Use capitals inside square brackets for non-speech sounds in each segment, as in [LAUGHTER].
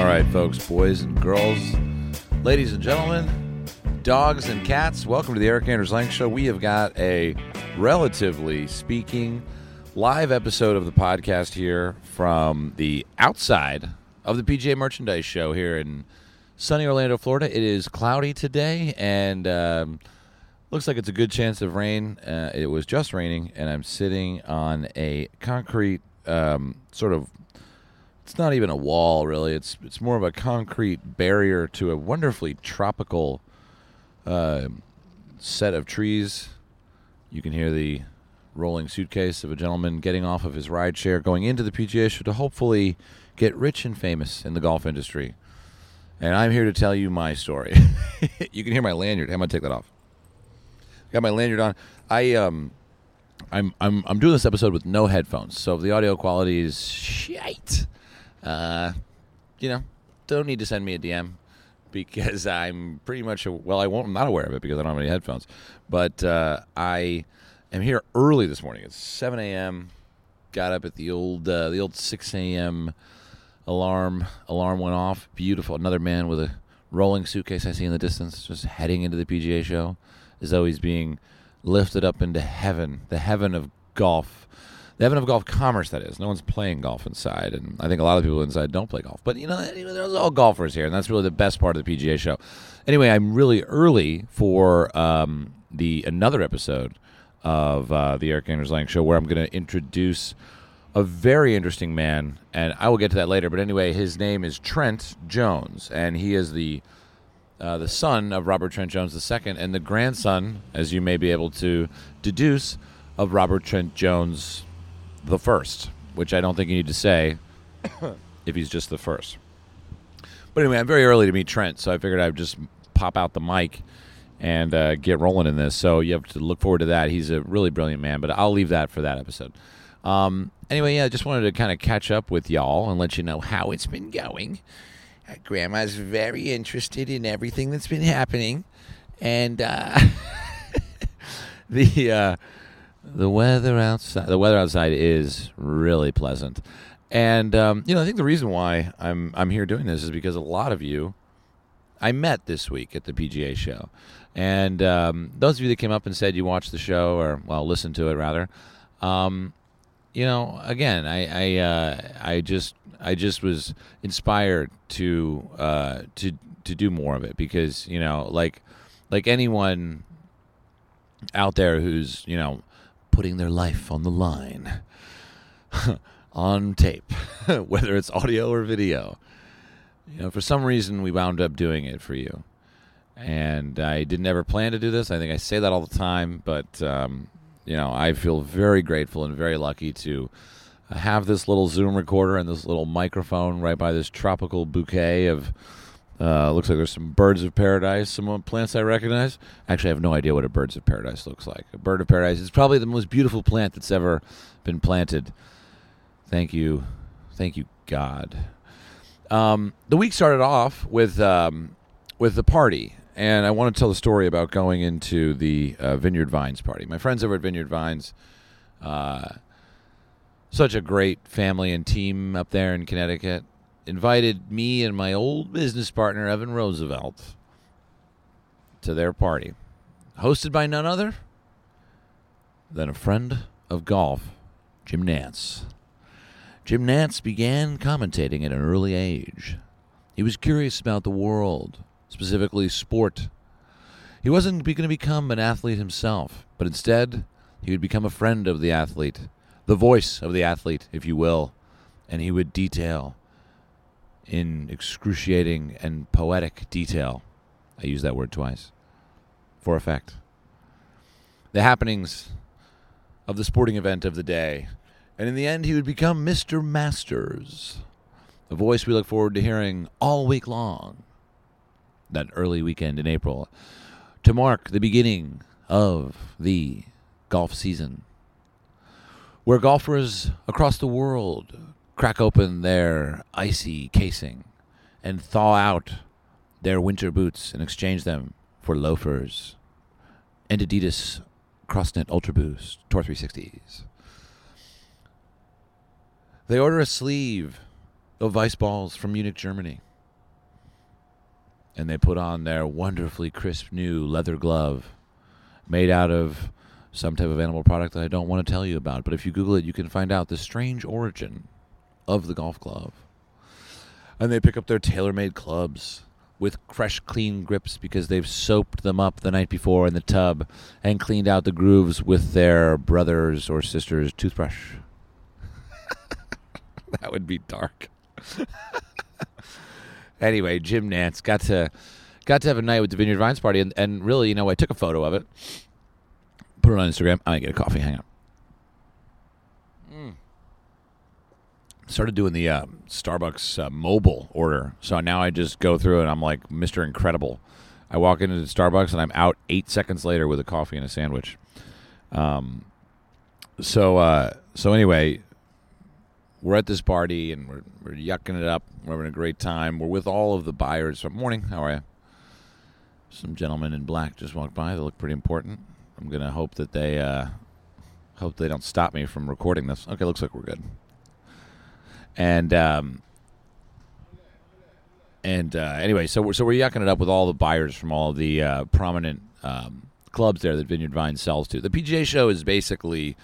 All right, folks, boys and girls, ladies and gentlemen, dogs and cats, welcome to the Erik Anders Lang Show. We have got a relatively speaking live episode of the podcast here from the outside of the PGA Merchandise Show here in sunny Orlando, Florida. It is cloudy today and um, looks like it's a good chance of rain. Uh, it was just raining, and I'm sitting on a concrete um, sort of it's not even a wall really. It's it's more of a concrete barrier to a wonderfully tropical uh, set of trees. You can hear the rolling suitcase of a gentleman getting off of his ride chair going into the PGA show to hopefully get rich and famous in the golf industry. And I'm here to tell you my story. [LAUGHS] You can hear my lanyard. I'm gonna take that off. Got my lanyard on. I um I'm I'm I'm doing this episode with no headphones, so the audio quality is shite, uh, you know, don't need to send me a DM because [LAUGHS] I'm pretty much well, I won't. I'm not aware of it because I don't have any headphones. But uh, I am here early this morning. It's 7 a.m. Got up at the old uh, the old 6 a.m. alarm. Alarm went off. Beautiful. Another man with a rolling suitcase I see in the distance, just heading into the PGA show, as though he's being lifted up into heaven, the heaven of golf. The heaven of golf commerce, that is. No one's playing golf inside, and I think a lot of people inside don't play golf. But you know, there's all golfers here, and that's really the best part of the PGA show. Anyway, I'm really early for um, the another episode of uh, the Erik Anders Lang Show, where I'm going to introduce a very interesting man, and I will get to that later. But anyway, his name is Trent Jones, and he is the uh, the son of Robert Trent Jones II, and the grandson, as you may be able to deduce, of Robert Trent Jones the first, which I don't think you need to say [COUGHS] if he's just the first. But anyway, I'm very early to meet Trent, so I figured I'd just pop out the mic and uh, get rolling in this. So you have to look forward to that. He's a really brilliant man, but I'll leave that for that episode. Um, anyway, yeah, I just wanted to kind of catch up with y'all and let you know how it's been going. Uh, Grandma's very interested in everything that's been happening, and uh, [LAUGHS] the uh, the weather outside the weather outside is really pleasant, and um, you know I think the reason why I'm I'm here doing this is because a lot of you I met this week at the PGA show, and um, those of you that came up and said you watched the show or well listened to it rather. Um, you know, again, I I, uh, I just I just was inspired to uh, to to do more of it because you know, like like anyone out there who's you know putting their life on the line [LAUGHS] on tape, [LAUGHS] whether it's audio or video. You know, for some reason, we wound up doing it for you. And I didn't ever plan to do this. I think I say that all the time, but um, you know, I feel very grateful and very lucky to have this little Zoom recorder and this little microphone right by this tropical bouquet of. Uh, looks like there's some birds of paradise, some plants I recognize. Actually, I have no idea what a birds of paradise looks like. A bird of paradise is probably the most beautiful plant that's ever been planted. Thank you, thank you, God. Um, the week started off with um, with the party, and I want to tell the story about going into the uh, Vineyard Vines party. My friends over at Vineyard Vines, uh, such a great family and team up there in Connecticut, invited me and my old business partner Evan Roosevelt to their party, hosted by none other than a friend of golf, Jim Nantz. Jim Nantz began commentating at an early age. He was curious about the world, specifically sport. He wasn't going to become an athlete himself, but instead, he would become a friend of the athlete, the voice of the athlete, if you will, and he would detail in excruciating and poetic detail. I use that word twice for effect. The happenings of the sporting event of the day and in the end, he would become Mr. Masters, a voice we look forward to hearing all week long, that early weekend in April, to mark the beginning of the golf season, where golfers across the world crack open their icy casing and thaw out their winter boots and exchange them for loafers and Adidas Crossknit Ultra Boost Tour 360s. They order a sleeve of Vice balls from Munich, Germany. and they put on their wonderfully crisp new leather glove made out of some type of animal product that I don't want to tell you about. But if you Google it, you can find out the strange origin of the golf glove. And they pick up their TaylorMade clubs with fresh, clean grips because they've soaped them up the night before in the tub and cleaned out the grooves with their brother's or sister's toothbrush. [LAUGHS] that would be dark. [LAUGHS] anyway, Jim Nantz got to got to have a night with the Vineyard Vines party, and, and really, you know, I took a photo of it, put it on Instagram. I get a coffee. Hang on. Started doing the uh, Starbucks uh, mobile order, so now I just go through and I'm like Mr. Incredible. I walk into Starbucks and I'm out eight seconds later with a coffee and a sandwich. Um, so uh, so anyway, we're at this party and we're, we're yucking it up. We're having a great time. We're with all of the buyers. Good morning, how are you? Some gentlemen in black just walked by. They look pretty important. I'm gonna hope that they uh, hope they don't stop me from recording this. Okay, looks like we're good. And um, and uh, anyway, so we're so we're yucking it up with all the buyers from all the uh, prominent um, clubs there that Vineyard Vine sells to. The PGA Show is basically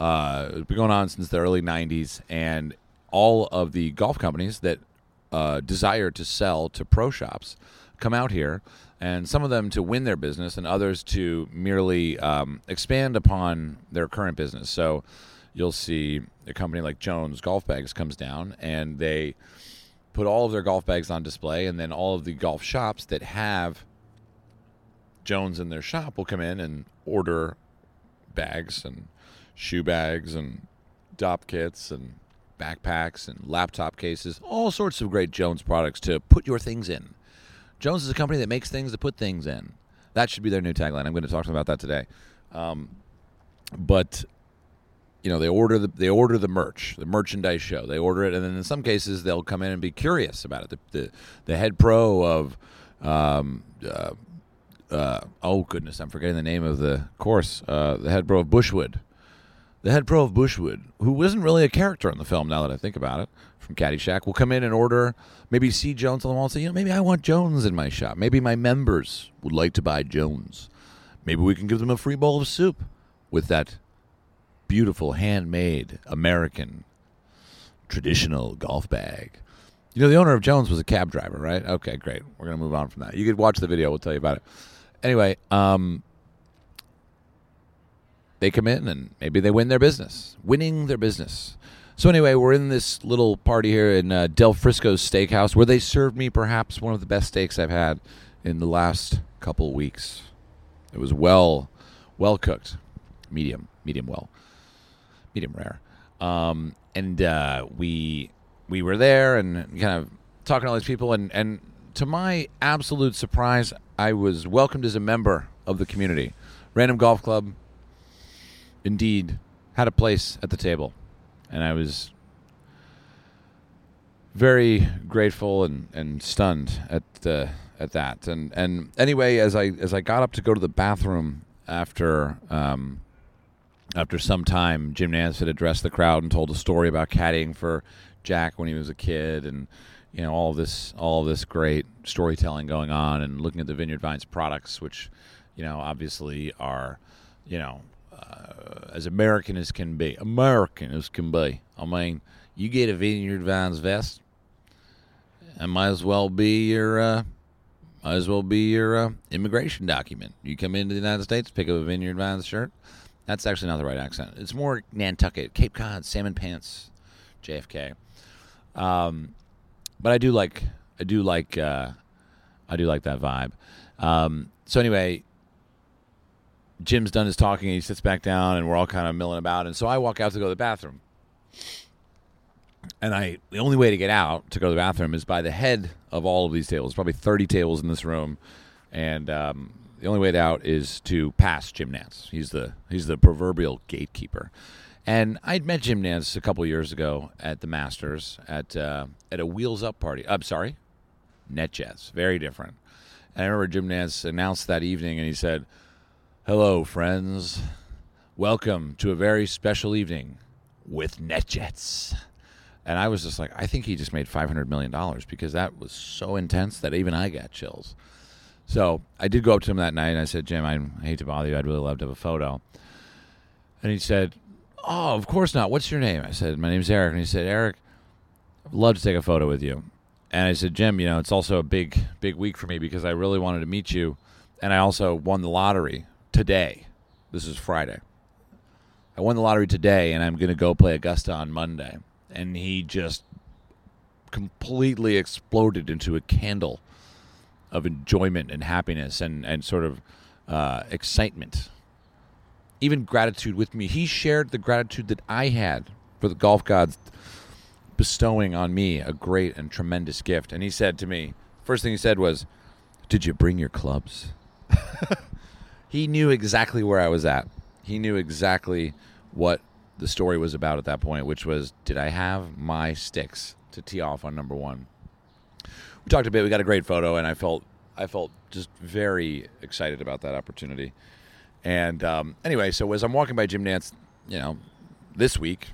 uh, been going on since the early '90s, and all of the golf companies that uh, desire to sell to pro shops come out here, and some of them to win their business, and others to merely um, expand upon their current business. So you'll see a company like Jones Golf Bags comes down, and they put all of their golf bags on display, and then all of the golf shops that have Jones in their shop will come in and order bags and shoe bags and dopp kits and backpacks and laptop cases, all sorts of great Jones products to put your things in. Jones is a company that makes things to put things in. That should be their new tagline. I'm going to talk to them about that today. Um, but you know, they order the they order the merch, the merchandise show. They order it, and then in some cases they'll come in and be curious about it. The the, the head pro of um, uh, uh, oh goodness, I'm forgetting the name of the course. Uh, the head pro of Bushwood the head pro of Bushwood, who wasn't really a character in the film now that I think about it, from Caddyshack, will come in and order, maybe see Jones on the wall and say, you know, maybe I want Jones in my shop. Maybe my members would like to buy Jones. Maybe we can give them a free bowl of soup with that beautiful, handmade, American, traditional golf bag. You know, the owner of Jones was a cab driver, right? Okay, great. We're going to move on from that. You could watch the video, we'll tell you about it. Anyway, um, they come in and maybe they win their business, winning their business. So anyway, we're in this little party here in uh, Del Frisco's Steakhouse, where they served me perhaps one of the best steaks I've had in the last couple weeks. It was well, well cooked, medium, medium well, medium rare, um, and uh, we we were there and kind of talking to all these people, and and to my absolute surprise, I was welcomed as a member of the community. Random Golf Club indeed had a place at the table, and I was very grateful and, and stunned at uh, at that. And and anyway, as I as I got up to go to the bathroom after um, after some time, Jim Nantz had addressed the crowd and told a story about caddying for Jack when he was a kid, and you know all this all this great storytelling going on, and looking at the Vineyard Vines products, which you know obviously are you know uh, as American as can be. American as can be. I mean, you get a Vineyard Vines vest, it might as well be your uh, might as well be your uh, immigration document. You come into the United States, pick up a Vineyard Vines shirt. That's actually not the right accent. It's more Nantucket, Cape Cod, salmon pants, JFK. Um, but I do like I do like uh, I do like that vibe. Um, so anyway, Jim's done his talking and he sits back down and we're all kind of milling about. And so I walk out to go to the bathroom. And I the only way to get out to go to the bathroom is by the head of all of these tables. Probably 30 tables in this room. And um, the only way out is to pass Jim Nantz. He's the he's the proverbial gatekeeper. And I'd met Jim Nantz a couple years ago at the Masters at uh, at a Wheels Up party. I'm sorry, NetJets. Very different. And I remember Jim Nantz announced that evening, and he said, Hello, friends. Welcome to a very special evening with NetJets. And I was just like, I think he just made five hundred million dollars because that was so intense that even I got chills. So I did go up to him that night and I said, Jim, I hate to bother you. I'd really love to have a photo. And he said, Oh, of course not. What's your name? I said, My name's Erik. And he said, Erik, I'd love to take a photo with you. And I said, Jim, you know, it's also a big, big week for me because I really wanted to meet you. And I also won the lottery today. This is Friday. I won the lottery today, and I'm going to go play Augusta on Monday. And he just completely exploded into a candle of enjoyment and happiness and, and sort of uh, excitement. Even gratitude with me. He shared the gratitude that I had for the golf gods bestowing on me a great and tremendous gift. And he said to me, first thing he said was, Did you bring your clubs? [LAUGHS] he knew exactly where I was at. He knew exactly what the story was about at that point, which was, Did I have my sticks to tee off on number one? We talked a bit. We got a great photo, and I felt I felt just very excited about that opportunity. And um, anyway, so as I'm walking by Jim Nantz, you know, this week,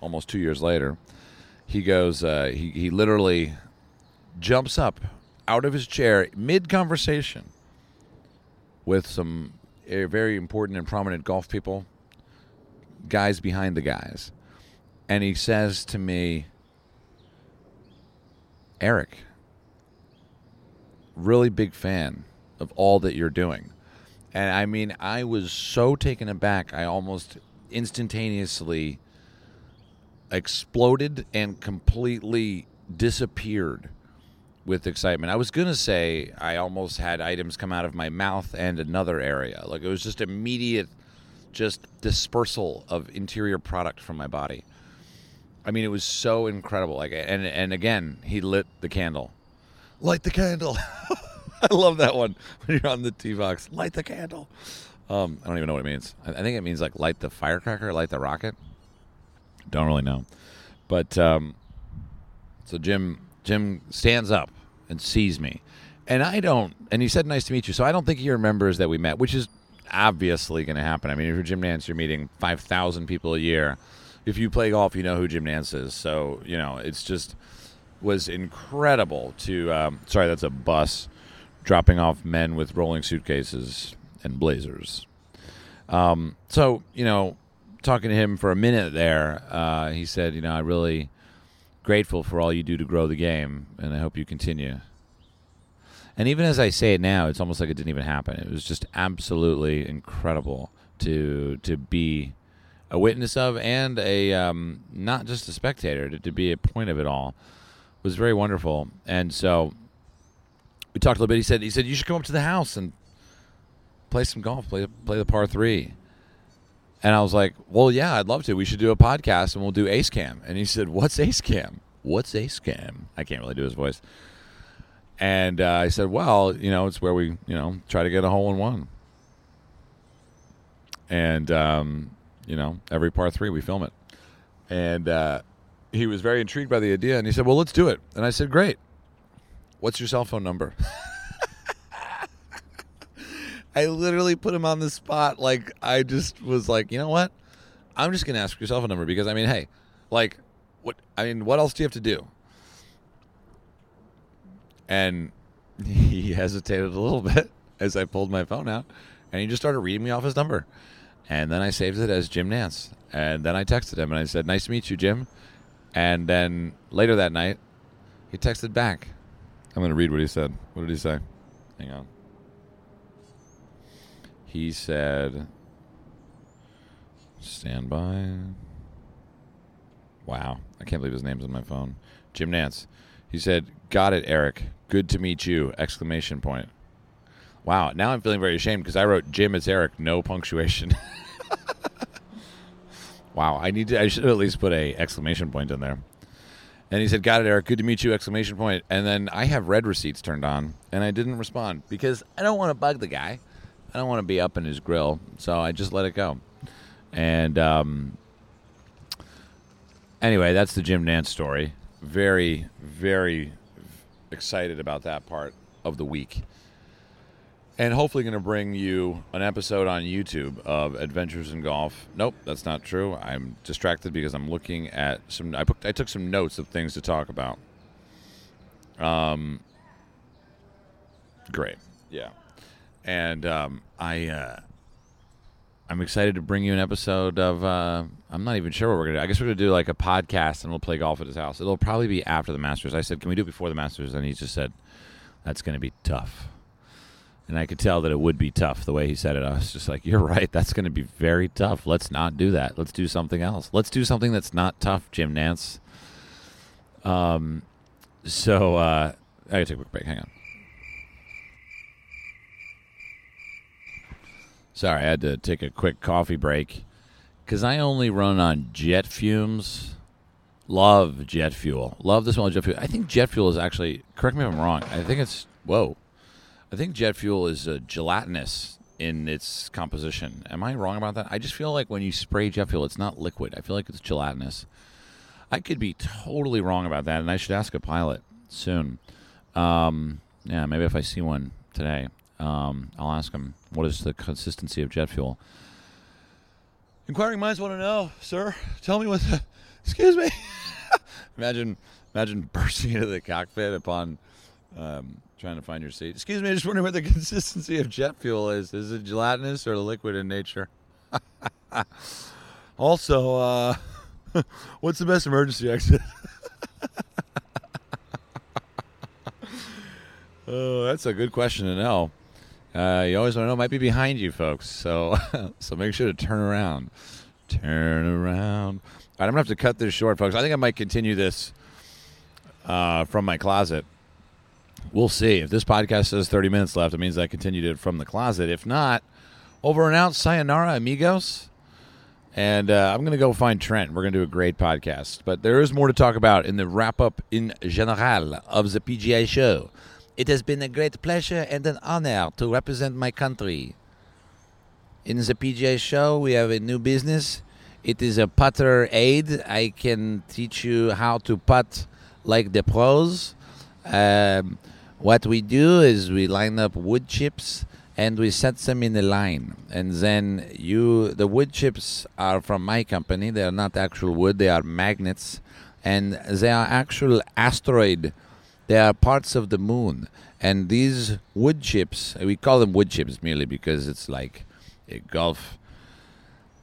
almost two years later, he goes, uh, he, he literally jumps up out of his chair mid conversation with some uh, very important and prominent golf people, guys behind the guys. And he says to me, Erik, really big fan of all that you're doing. And I mean, I was so taken aback, I almost instantaneously exploded and completely disappeared with excitement. I was going to say I almost had items come out of my mouth and another area. Like it was just immediate just dispersal of interior product from my body. I mean, it was so incredible. Like and and again, he lit the candle. Light the candle. [LAUGHS] I love that one when you're on the tee box. Light the candle. Um, I don't even know what it means. I, I think it means like light the firecracker, light the rocket. Don't really know, but um, so Jim Jim stands up and sees me, and I don't. And he said, "Nice to meet you." So I don't think he remembers that we met, which is obviously going to happen. I mean, if you're Jim Nantz, you're meeting five thousand people a year. If you play golf, you know who Jim Nantz is. So you know it's just was incredible to. Um, sorry, that's a bus dropping off men with rolling suitcases and blazers. Um, so you know talking to him for a minute there, uh, he said, "You know, I'm really grateful for all you do to grow the game, and I hope you continue." And even as I say it now, it's almost like it didn't even happen. It was just absolutely incredible to to be a witness of and a um, not just a spectator, to, to be a point of it all was very wonderful. And so we talked a little bit. He said he said you should come up to the house and play some golf, play play the par three. And I was like, well, yeah, I'd love to. We should do a podcast and we'll do Ace Cam. And he said, what's Ace Cam? What's Ace Cam? I can't really do his voice. And uh, I said, well, you know, it's where we, you know, try to get a hole in one. And, um, you know, every par three we film it. And uh, he was very intrigued by the idea. And he said, well, let's do it. And I said, great. What's your cell phone number? [LAUGHS] I literally put him on the spot. Like I just was like, you know what? I'm just gonna ask yourself a number because I mean, hey, like, what? I mean, what else do you have to do? And [LAUGHS] he hesitated a little bit as I pulled my phone out, and he just started reading me off his number. And then I saved it as Jim Nantz. And then I texted him and I said, "Nice to meet you, Jim." And then later that night, he texted back. I'm going to read what he said. What did he say? Hang on he said, "Stand by." Wow, I can't believe his name's on my phone. Jim Nantz. He said, "Got it, Erik. Good to meet you!" Exclamation point. Wow. Now I'm feeling very ashamed because I wrote Jim. It's Erik. No punctuation. [LAUGHS] wow. I need to. I should at least put a exclamation point in there. And he said, "Got it, Erik. Good to meet you!" Exclamation point. And then I have read receipts turned on, and I didn't respond because I don't want to bug the guy. I don't want to be up in his grill, so I just let it go. And um, anyway, that's the Jim Nantz story. Very, very excited about that part of the week. And hopefully going to bring you an episode on YouTube of Adventures in Golf. Nope, that's not true. I'm distracted because I'm looking at some. I, put, I took some notes of things to talk about. Um, great, yeah, and um, I. Uh, I'm excited to bring you an episode of. Uh, I'm not even sure what we're gonna do. I guess we're gonna do like a podcast and we'll play golf at his house. It'll probably be after the Masters. I said, "Can we do it before the Masters?" And he just said, "That's gonna be tough." And I could tell that it would be tough the way he said it. I was just like, "You're right. That's gonna be very tough. Let's not do that. Let's do something else. Let's do something that's not tough, Jim Nantz." Um, so uh, I gotta take a quick break. Hang on. Sorry, I had to take a quick coffee break because I only run on jet fumes. Love jet fuel. Love the smell of jet fuel. I think jet fuel is actually, correct me if I'm wrong, I think it's, whoa. I think jet fuel is gelatinous in its composition. Am I wrong about that? I just feel like when you spray jet fuel, it's not liquid. I feel like it's gelatinous. I could be totally wrong about that, and I should ask a pilot soon. Um, yeah, maybe if I see one today. Um, I'll ask him what is the consistency of jet fuel. Inquiring minds want to know, sir. Tell me what. The, excuse me. [LAUGHS] imagine, imagine [LAUGHS] bursting into the cockpit upon um, trying to find your seat. Excuse me, I just wondering what the [LAUGHS] consistency of jet fuel is. Is it gelatinous or liquid in nature? [LAUGHS] also, uh, [LAUGHS] what's the best emergency exit? oh, that's a good question to know. Uh, you always want to know might be behind you, folks. So, so make sure to turn around. Turn around. All right, I'm gonna have to cut this short, folks. I think I might continue this uh, from my closet. We'll see. If this podcast says 30 minutes left, it means I continued it from the closet. If not, over and out. Sayonara, amigos. And uh, I'm going to go find Trent. We're going to do a great podcast. But there is more to talk about in the wrap up in general of the PGA show. It has been a great pleasure and an honor to represent my country. In the PGA show, we have a new business. It is a putter aid. I can teach you how to putt like the pros. Um, what we do is we line up wood chips and we set them in a line. And then you, the wood chips are from my company. They are not actual wood. They are magnets, and they are actual asteroid they are parts of the moon. And these wood chips, we call them wood chips merely because it's like a golf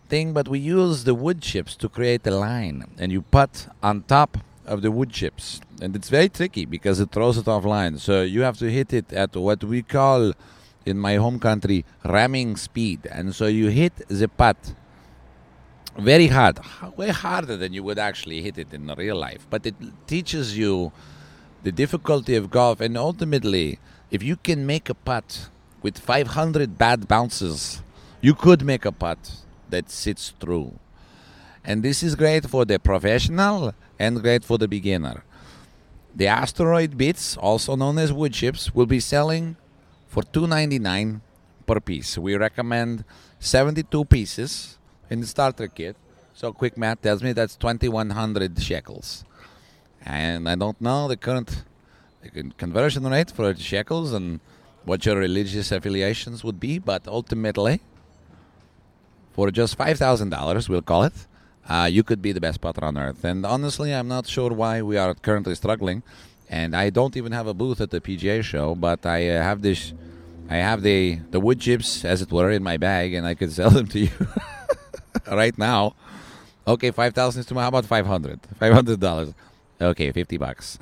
thing, but we use the wood chips to create a line. And you put on top of the wood chips. And it's very tricky because it throws it offline. So you have to hit it at what we call in my home country ramming speed. And so you hit the putt very hard, way harder than you would actually hit it in real life. But it teaches you the difficulty of golf, and ultimately, if you can make a putt with 500 bad bounces, you could make a putt that sits through. And this is great for the professional and great for the beginner. The asteroid bits, also known as wood chips, will be selling for $2.99 per piece. We recommend 72 pieces in the starter kit. So quick math tells me that's 2100 shekels and I don't know the current conversion rate for shekels and what your religious affiliations would be, but ultimately, for just five thousand dollars, we'll call it, uh, you could be the best putter on earth. And honestly, I'm not sure why we are currently struggling. And I don't even have a booth at the PGA show, but I uh, have this. I have the the wood chips, as it were, in my bag, and I could [LAUGHS] sell them to you [LAUGHS] right now. Okay, five thousand is too much. How about five hundred? Five hundred dollars. Okay, 50 bucks.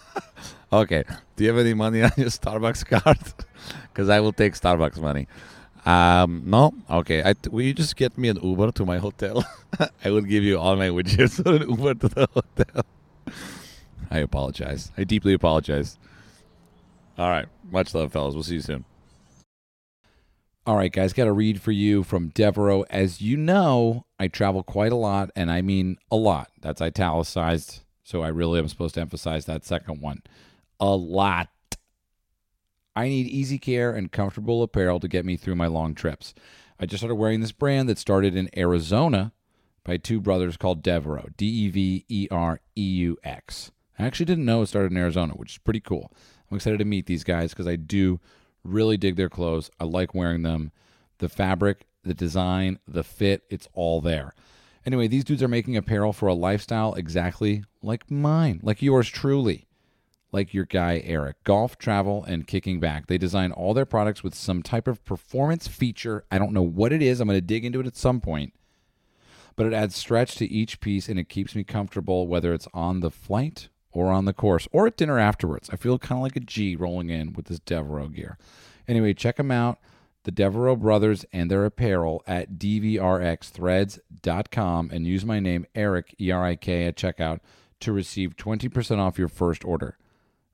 [LAUGHS] okay. Do you have any money on your Starbucks card? Because I will take Starbucks money. Um, no? Okay. I, will you just get me an Uber to my hotel? [LAUGHS] I will give you all my widgets on an Uber to the [LAUGHS] hotel. I apologize. I deeply apologize. All right. Much love, fellas. We'll see you soon. All right, guys, got a read for you from Devereux. As you know, I travel quite a lot, and I mean a lot. That's italicized so I really am supposed to emphasize that second one. A lot. I need easy care and comfortable apparel to get me through my long trips. I just started wearing this brand that started in Arizona by two brothers called Devereux, D E V E R E U X. I actually didn't know it started in Arizona, which is pretty cool. I'm excited to meet these guys because I do Really dig their clothes. I like wearing them. The fabric, the design, the fit, it's all there. Anyway, these dudes are making apparel for a lifestyle exactly like mine, like yours truly, like your guy Erik. Golf, travel, and kicking back. They design all their products with some type of performance feature. I don't know what it is. I'm going to dig into it at some point. But it adds stretch to each piece and it keeps me comfortable whether it's on the flight or on the course or at dinner afterwards. I feel kind of like a G rolling in with this Devereux gear. Anyway, check them out the Devereux brothers and their apparel at dvrxthreads.com and use my name Erik, E R I K at checkout to receive 20% off your first order.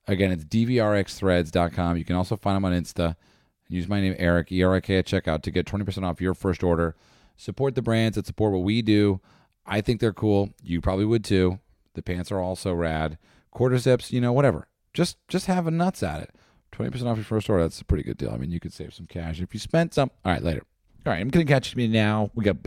Again, it's dvrxthreads.com. You can also find them on Insta. Use my name Erik, E R I K at checkout to get 20% off your first order. Support the brands that support what we do. I think they're cool. You probably would too. The pants are also rad. Quarter zips, you know, whatever. Just just have a nuts at it. Twenty percent off your first order. That's a pretty good deal. I mean, you could save some cash if you spent some. All right, later. All right, I'm gonna catch me now. We got.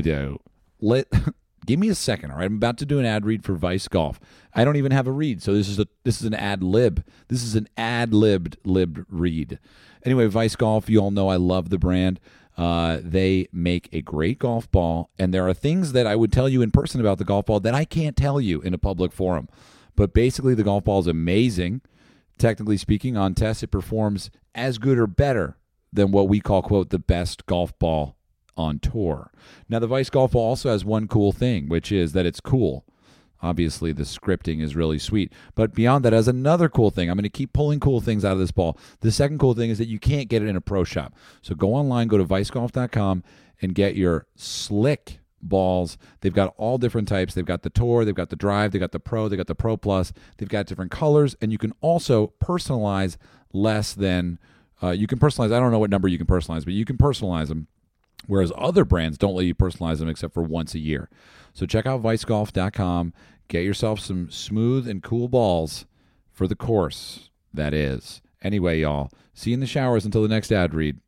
Let [LAUGHS] give me a second. All right, I'm about to do an ad read for Vice Golf. I don't even have a read, so this is a this is an ad lib. This is an ad libbed libbed read. Anyway, Vice Golf. You all know I love the brand. Uh, they make a great golf ball, and there are things that I would tell you in person about the golf ball that I can't tell you in a public forum. But basically, the golf ball is amazing technically speaking, on tests, it performs as good or better than what we call, quote, the best golf ball on tour. Now, the Vice Golf Ball also has one cool thing, which is that it's cool. Obviously, the scripting is really sweet. But beyond that, as another cool thing, I'm going to keep pulling cool things out of this ball. The second cool thing is that you can't get it in a pro shop. So go online, go to vicegolf.com, and get your slick balls. They've got all different types. They've got the Tour, they've got the Drive, they've got the Pro, they've got the Pro Plus. They've got different colors, and you can also personalize less than. Uh, you can personalize. I don't know what number you can personalize, but you can personalize them. Whereas other brands don't let you personalize them except for once a year. So check out vicegolf.com. Get yourself some smooth and cool balls for the course. That is. Anyway, y'all, see you in the showers until the next ad read.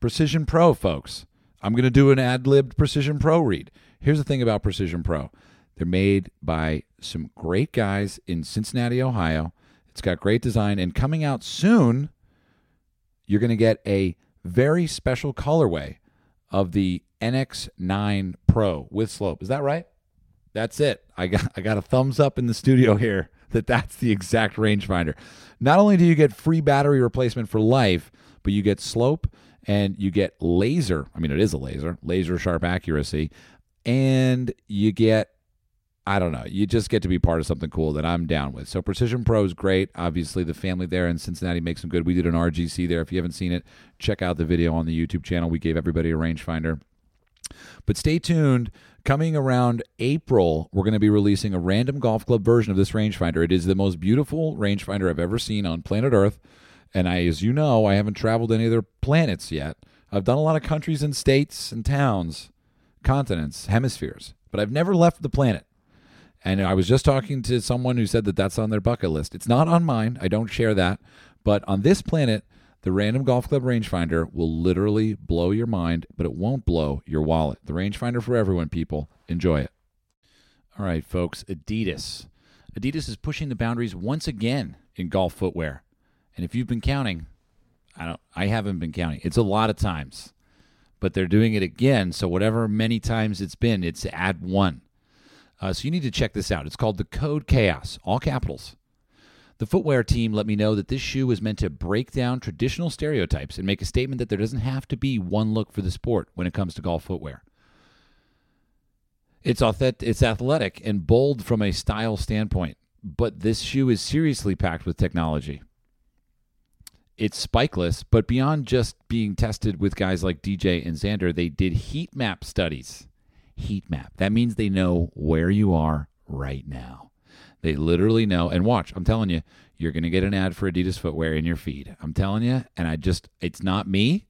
Precision Pro, folks. I'm going to do an ad libbed Precision Pro read. Here's the thing about Precision Pro they're made by some great guys in Cincinnati, Ohio. It's got great design, and coming out soon, you're going to get a very special colorway of the NX9 Pro with slope. Is that right? That's it. I got I got a thumbs up in the studio here that that's the exact rangefinder. Not only do you get free battery replacement for life, but you get slope and you get laser. I mean, it is a laser, laser sharp accuracy, and you get. I don't know. You just get to be part of something cool that I'm down with. So Precision Pro is great. Obviously, the family there in Cincinnati makes them good. We did an RGC there. If you haven't seen it, check out the video on the YouTube channel. We gave everybody a rangefinder. But stay tuned. Coming around April, we're going to be releasing a random golf club version of this rangefinder. It is the most beautiful rangefinder I've ever seen on planet Earth. And I, as you know, I haven't traveled any other planets yet. I've done a lot of countries and states and towns, continents, hemispheres, but I've never left the planet. And I was just talking to someone who said that that's on their bucket list. It's not on mine. I don't share that. But on this planet, the Random Golf Club rangefinder will literally blow your mind, but it won't blow your wallet. The rangefinder for everyone, people. Enjoy it. All right, folks. Adidas. Adidas is pushing the boundaries once again in golf footwear. And if you've been counting, I don't I haven't been counting. It's a lot of times. But they're doing it again, so whatever many times it's been, it's add one. Uh, so you need to check this out. It's called the Code Chaos, all capitals. The footwear team let me know that this shoe was meant to break down traditional stereotypes and make a statement that there doesn't have to be one look for the sport when it comes to golf footwear. It's authentic, it's athletic and bold from a style standpoint, but this shoe is seriously packed with technology. It's spikeless, but beyond just being tested with guys like DJ and Xander, they did heat map studies. Heat map. That means they know where you are right now. They literally know. And watch, I'm telling you, you're going to get an ad for Adidas footwear in your feed. I'm telling you. And I just, it's not me.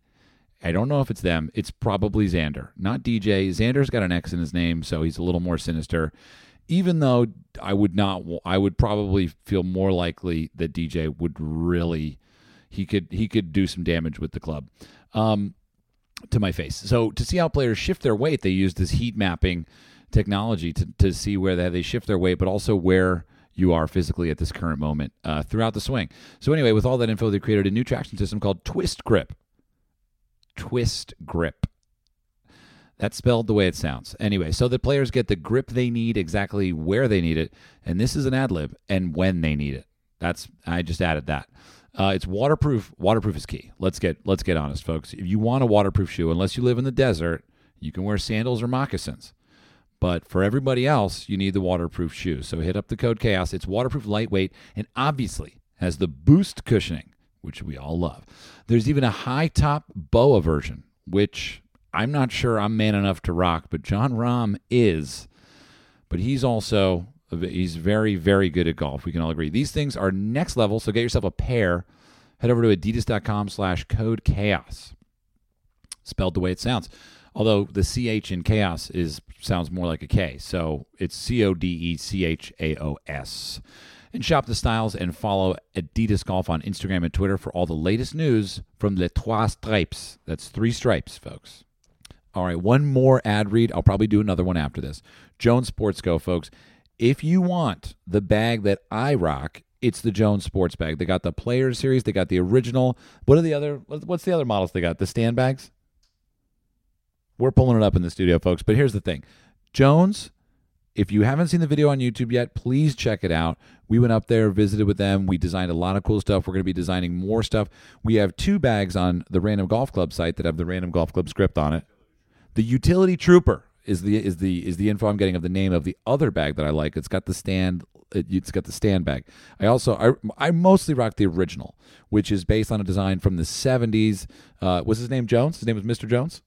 I don't know if it's them. It's probably Xander, not DJ. Xander's got an X in his name, so he's a little more sinister. Even though I would not, I would probably feel more likely that DJ would really, he could he could do some damage with the club. Um, to my face. So to see how players shift their weight, they use this heat mapping technology to, to see where they, they shift their weight, but also where you are physically at this current moment uh, throughout the swing. So anyway, with all that info, they created a new traction system called Twist Grip. Twist Grip. That's spelled the way it sounds. Anyway, so the players get the grip they need exactly where they need it, and this is an ad lib, and when they need it. That's I just added that. Uh, it's waterproof. Waterproof is key. Let's get let's get honest, folks. If you want a waterproof shoe, unless you live in the desert, you can wear sandals or moccasins. But for everybody else, you need the waterproof shoe. So hit up the code chaos. It's waterproof, lightweight, and obviously has the boost cushioning, which we all love. There's even a high top boa version, which I'm not sure I'm man enough to rock, but Jon Rahm is. But he's also he's very very good at golf. We can all agree. These things are next level. So get yourself a pair. Head over to adidas.com/slash code chaos. Spelled the way it sounds. Although the ch in chaos is sounds more like a k, so it's c o d e c h a o s. And shop the styles and follow Adidas Golf on Instagram and Twitter for all the latest news from Les Trois Stripes. That's three stripes, folks. All right, one more ad read. I'll probably do another one after this. Jones Sports Co, folks. If you want the bag that I rock, it's the Jones Sports bag. They got the Players Series. They got the original. What are the other? What's the other models they got? The stand bags. We're pulling it up in the studio, folks. But here's the thing Jones, if you haven't seen the video on YouTube yet, please check it out. We went up there, visited with them. We designed a lot of cool stuff. We're going to be designing more stuff. We have two bags on the Random Golf Club site that have the Random Golf Club script on it. The Utility Trooper is the is the is the info I'm getting of the name of the other bag that I like. It's got the stand. It's got the stand bag. I also I I mostly rock the original, which is based on a design from the 70s. Uh, was his name Jones? His name was Mr. Jones.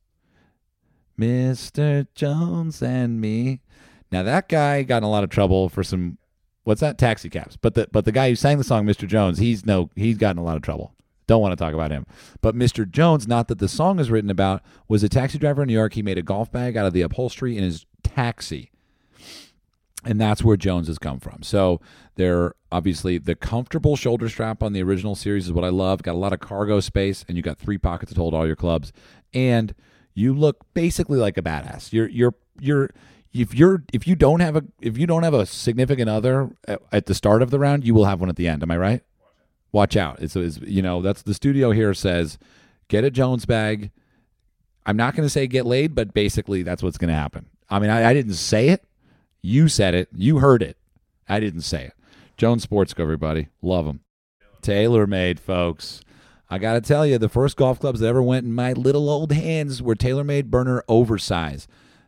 Mr. Jones and me. Now that guy got in a lot of trouble for some what's that taxi cabs. But the but the guy who sang the song Mr. Jones, he's no he's gotten a lot of trouble. Don't want to talk about him. But Mr. Jones, not that the song is written about, was a taxi driver in New York. He made a golf bag out of the upholstery in his taxi. And that's where Jones has come from. So they're obviously the comfortable shoulder strap on the original series is what I love. Got a lot of cargo space, and you got three pockets to hold all your clubs. And you look basically like a badass. You're you're you're if you're if you don't have a if you don't have a significant other at, at the start of the round, you will have one at the end. Am I right? Watch out. It's, it's you know that's the studio here says get a Jones bag. I'm not going to say get laid, but basically that's what's going to happen. I mean, I, I didn't say it. You said it. You heard it. I didn't say it. Jones Sports, everybody. Love them. TaylorMade, folks. I got to tell you, the first golf clubs that ever went in my little old hands were TaylorMade Burner Oversize.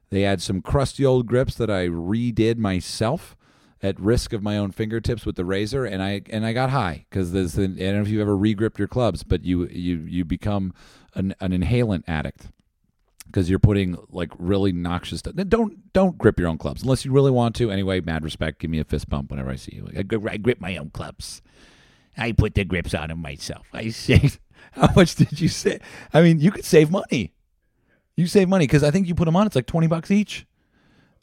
They had some crusty old grips that I redid myself at risk of my own fingertips with the razor, and I and I got high because I don't know if you've ever regripped your clubs, but you you you become an, an inhalant addict because you're putting like really noxious stuff. Don't don't grip your own clubs unless you really want to. Anyway, mad respect. Give me a fist bump whenever I see you. I, I grip my own clubs. I put the grips on them myself. I saved. [LAUGHS] How much did you save? I mean, you could save money. You save money because I think you put them on. It's like twenty bucks each,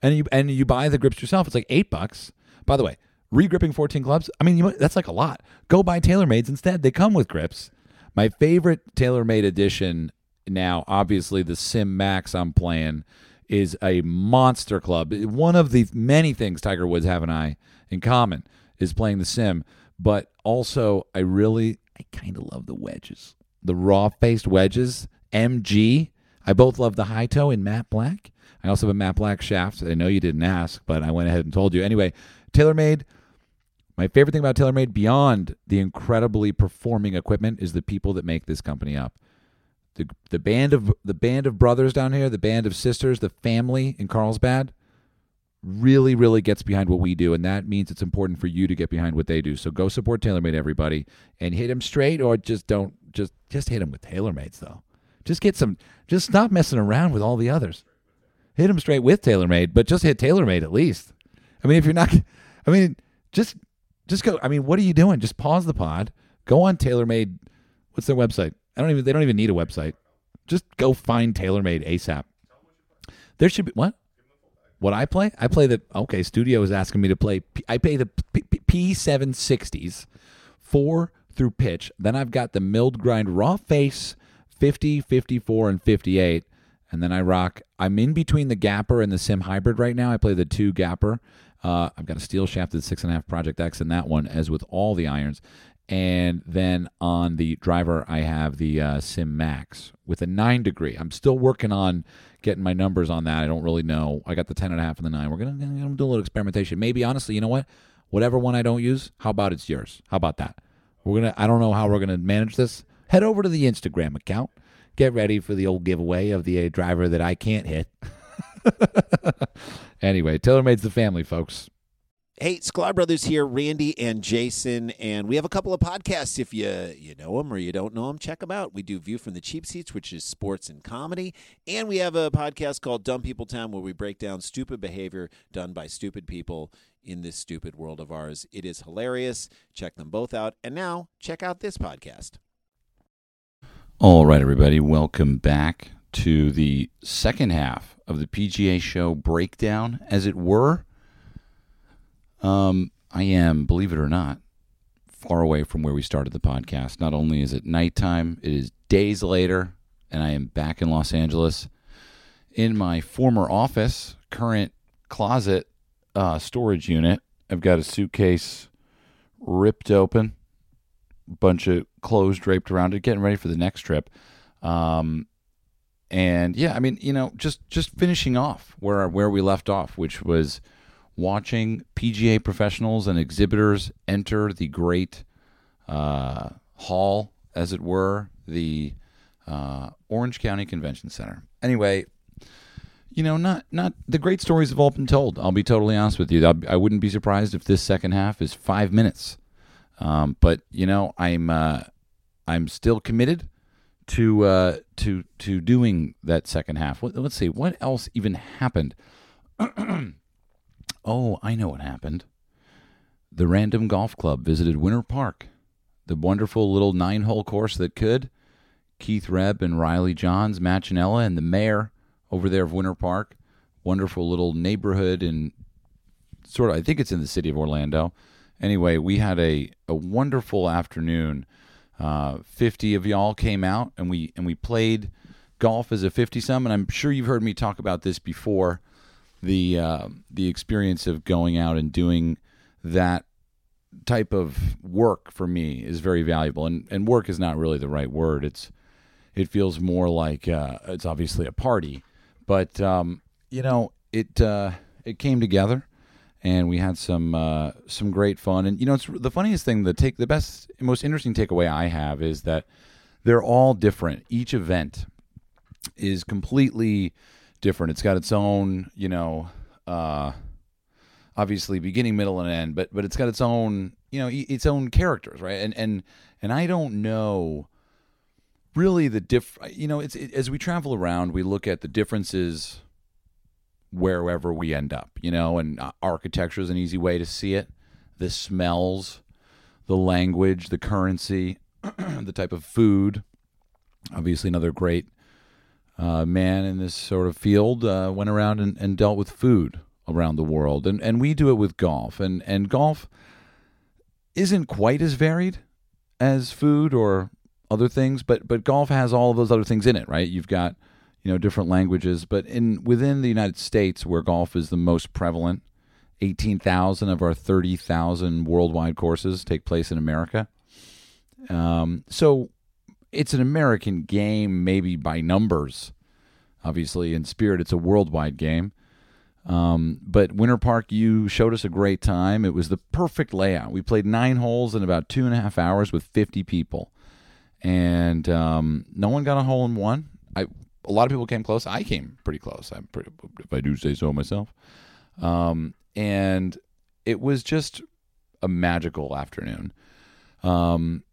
and you and you buy the grips yourself. It's like eight bucks. By the way, regripping fourteen clubs. I mean, you, that's like a lot. Go buy TaylorMades instead. They come with grips. My favorite TaylorMade edition now, obviously, the Sim Max I'm playing is a monster club. One of the many things Tiger Woods have and I in common is playing the Sim but also, I really, I kind of love the wedges, the raw faced wedges. MG. I both love the high toe in matte black. I also have a matte black shaft. I know you didn't ask, but I went ahead and told you. Anyway, TaylorMade. My favorite thing about TaylorMade, beyond the incredibly performing equipment, is the people that make this company up. The, the band of the band of brothers down here, the band of sisters, the family in Carlsbad really, really gets behind what we do, and that means it's important for you to get behind what they do. So go support TaylorMade, everybody, and hit them straight, or just don't just just hit them with TaylorMade's though. Just get some. Just stop messing around with all the others. Hit them straight with TaylorMade, but just hit TaylorMade at least. I mean, if you're not, I mean, just just go. I mean, what are you doing? Just pause the pod. Go on TaylorMade. What's their website? I don't even. They don't even need a website. Just go find TaylorMade ASAP. There should be what? What I play? I play the okay. Studio is asking me to play. I play the P seven sixties, four through pitch. Then I've got the milled grind raw face 50, 54, and 58. And then I rock. I'm in between the Gapper and the Sim Hybrid right now. I play the two Gapper. Uh, I've got a steel shafted six and a half Project X in that one, as with all the irons. And then on the driver, I have the uh, Sim Max with a nine degree. I'm still working on getting my numbers on that. I don't really know. I got the ten and a half and the nine. We're gonna, gonna do a little experimentation. Maybe honestly, you know what? Whatever one I don't use, how about it's yours? How about that? We're gonna. I don't know how we're gonna manage this. Head over to the Instagram account. Get ready for the old giveaway of the uh, driver that I can't hit. [LAUGHS] anyway, TaylorMade's the family, folks. Hey, Sklar Brothers here, Randy and Jason, and we have a couple of podcasts. If you you know them or you don't know them, check them out. We do View from the Cheap Seats, which is sports and comedy, and we have a podcast called Dumb People Town, where we break down stupid behavior done by stupid people in this stupid world of ours. It is hilarious. Check them both out, and now check out this podcast. All right, everybody, welcome back to the second half of the PGA Show breakdown, as it were. Um, I am, believe it or not, far away from where we started the podcast. Not only is it nighttime, it is days later, and I am back in Los Angeles in my former office, current closet uh, storage unit. I've got a suitcase ripped open, bunch of clothes draped around it, getting ready for the next trip. Um, and yeah, I mean, you know, just just finishing off where where we left off, which was watching PGA professionals and exhibitors enter the great uh, hall, as it were, the uh, Orange County Convention Center. Anyway, you know, not not the great stories have all been told. I'll be totally honest with you. I wouldn't be surprised if this second half is five minutes. Um, but you know, I'm uh, I'm still committed to uh, to to doing that second half. Let's see what else even happened. [CLEARS THROAT] Oh, I know what happened. The Random Golf Club visited Winter Park, the wonderful little nine hole course that could. Keith Reb and Riley Johns, Machinella, and the mayor over there of Winter Park. Wonderful little neighborhood in sort of, I think it's in the city of Orlando. Anyway, we had a, a wonderful afternoon. Uh, 50 of y'all came out and we and we played golf as a 50 some and I'm sure you've heard me talk about this before the uh, the experience of going out and doing that type of work for me is very valuable. And and work is not really the right word. It's it feels more like uh, it's obviously a party, but um, you know it uh, it came together. And we had some uh, some great fun, and you know it's the funniest thing. The take the best, most interesting takeaway I have is that they're all different. Each event is completely different. It's got its own, you know, uh, obviously beginning, middle, and end, but but it's got its own, you know, its own characters, right? And and and I don't know really the diff. You know, it's it, as we travel around, we look at the differences wherever we end up, you know, and uh, architecture is an easy way to see it. The smells, the language, the currency, [CLEARS THROAT] the type of food. Obviously, another great uh, man in this sort of field uh, went around and, and dealt with food around the world, and and we do it with golf, and and golf isn't quite as varied as food or other things, but but golf has all of those other things in it, right? You've got you know different languages, but in within the United States, where golf is the most prevalent, eighteen thousand of our thirty thousand worldwide courses take place in America. Um, so it's an American game, maybe by numbers. Obviously, in spirit, it's a worldwide game. Um, but Winter Park, you showed us a great time. It was the perfect layout. We played nine holes in about two and a half hours with 50 people, and um, no one got a hole in one. I a lot of people came close. I came pretty close. I'm pretty, if I do say so myself. Um, and it was just a magical afternoon. Um,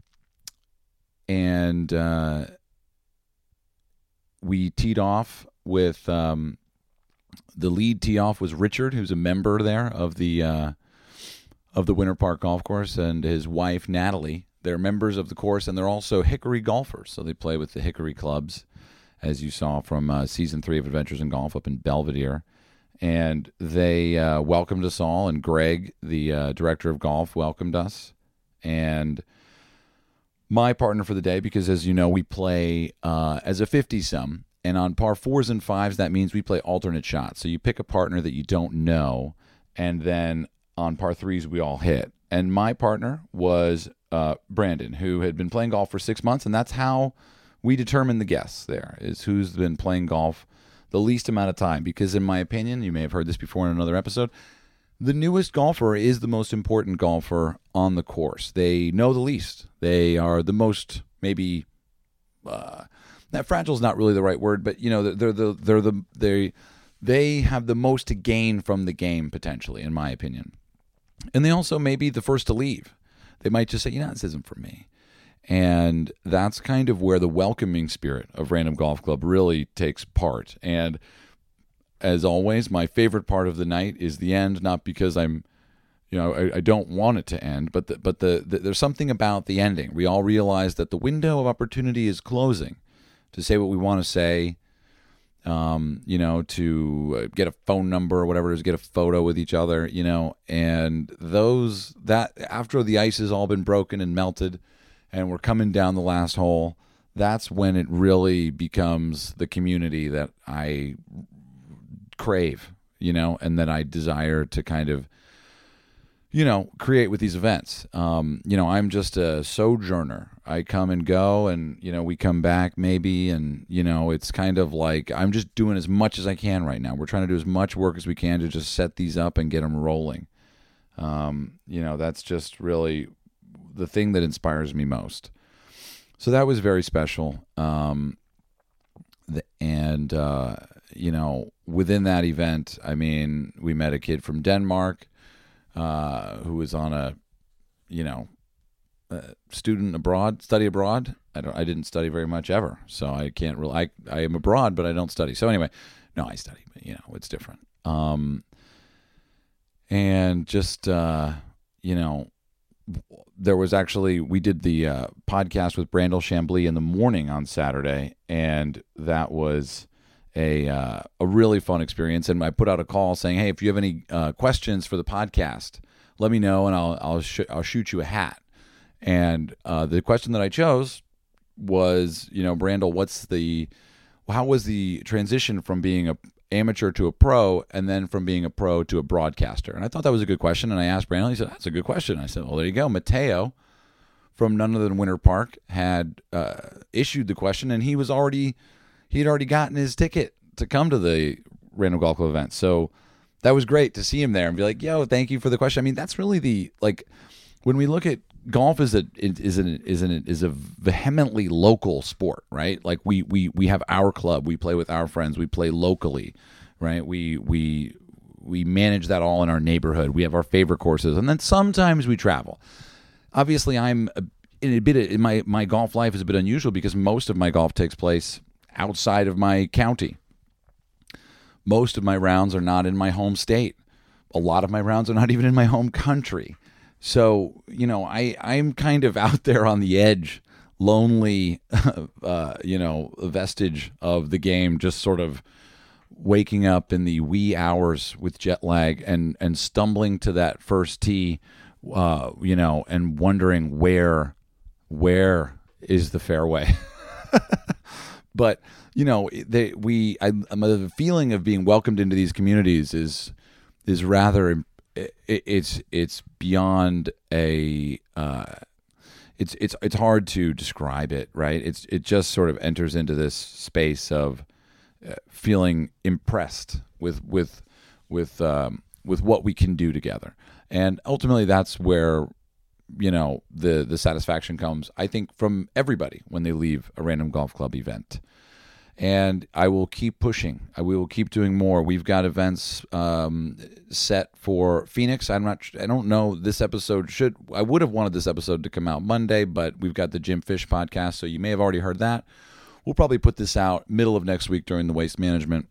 and uh, we teed off with um, the lead tee off was Richard, who's a member there of the uh, of the Winter Park Golf Course, and his wife Natalie. They're members of the course, and they're also Hickory golfers. So they play with the Hickory clubs, as you saw from uh, season three of Adventures in Golf up in Belvedere. And they uh, welcomed us all, and Greg, the uh, director of golf, welcomed us, and my partner for the day because, as you know, we play uh, as a 50 some. And on par fours and fives, that means we play alternate shots. So you pick a partner that you don't know, and then on par threes we all hit. And my partner was uh, Brandon, who had been playing golf for six months, and that's how we determine the guests. There is who's been playing golf the least amount of time, because in my opinion, you may have heard this before in another episode. The newest golfer is the most important golfer on the course. They know the least. They are the most maybe uh, that fragile is not really the right word, but you know they're the they're the they they have the most to gain from the game potentially, in my opinion. And they also may be the first to leave. They might just say, you know, this isn't for me. And that's kind of where the welcoming spirit of Random Golf Club really takes part. And as always, my favorite part of the night is the end, not because I'm, you know, I, I don't want it to end, but the, but the, the there's something about the ending. We all realize that the window of opportunity is closing to say what we want to say, um, you know, to uh, get a phone number or whatever it is, get a photo with each other, you know, and those that after the ice has all been broken and melted, and we're coming down the last hole, that's when it really becomes the community that I crave, you know, and that I desire to kind of you know, create with these events. Um, you know, I'm just a sojourner. I come and go, and you know, we come back maybe, and you know, it's kind of like I'm just doing as much as I can right now. We're trying to do as much work as we can to just set these up and get them rolling. Um, you know, that's just really the thing that inspires me most. So that was very special. Um, the, and uh, you know, within that event, I mean, we met a kid from Denmark uh, who was on a, you know, a student abroad, study abroad. I don't. I didn't study very much ever, so I can't really. I I am abroad, but I don't study. So anyway, no, I study, but you know, it's different. Um, and just uh, you know, there was actually we did the uh, podcast with Brandel Chamblee in the morning on Saturday, and that was a uh, a really fun experience. And I put out a call saying, "Hey, if you have any uh, questions for the podcast, let me know, and I'll I'll sh- I'll shoot you a hat." And uh, the question that I chose was, you know, Brandel, what's the how was the transition from being a amateur to a pro, and then from being a pro to a broadcaster? And I thought that was a good question. And I asked Brandel. He said, "That's a good question." I said, "Well, there you go, Mateo." From none other than Winter Park had uh, issued the question, and he was already he had already gotten his ticket to come to the Random Golf Club event. So that was great to see him there and be like, "Yo, thank you for the question." I mean, that's really the like when we look at golf is a is an is an is a vehemently local sport, right? Like we we we have our club, we play with our friends, we play locally, right? We we we manage that all in our neighborhood. We have our favorite courses, and then sometimes we travel. Obviously, I'm in a bit. My my golf life is a bit unusual because most of my golf takes place outside of my county. Most of my rounds are not in my home state. A lot of my rounds are not even in my home country. So, you know, I, I'm kind of [LAUGHS] out there on the edge, lonely, [LAUGHS] uh, you know, vestige of the game, just sort of waking up in the wee hours with jet lag and, and stumbling to that first tee, uh, you know, and wondering where, where is the fairway? [LAUGHS] but you know, they we I'm the feeling of being welcomed into these communities is is rather it, it's it's beyond a uh, it's it's it's hard to describe it, right? It's it just sort of enters into this space of uh, feeling impressed with with with um, with what we can do together, and ultimately that's where you know the the satisfaction comes. I think from everybody when they leave a random golf club event and I will keep pushing. I will keep doing more. We've got events um, set for Phoenix. I'm not. I don't know. This episode should. I would have wanted this episode to come out Monday, but we've got the Jim Fish podcast, so you may have already heard that. We'll probably put this out middle of next week during the waste management.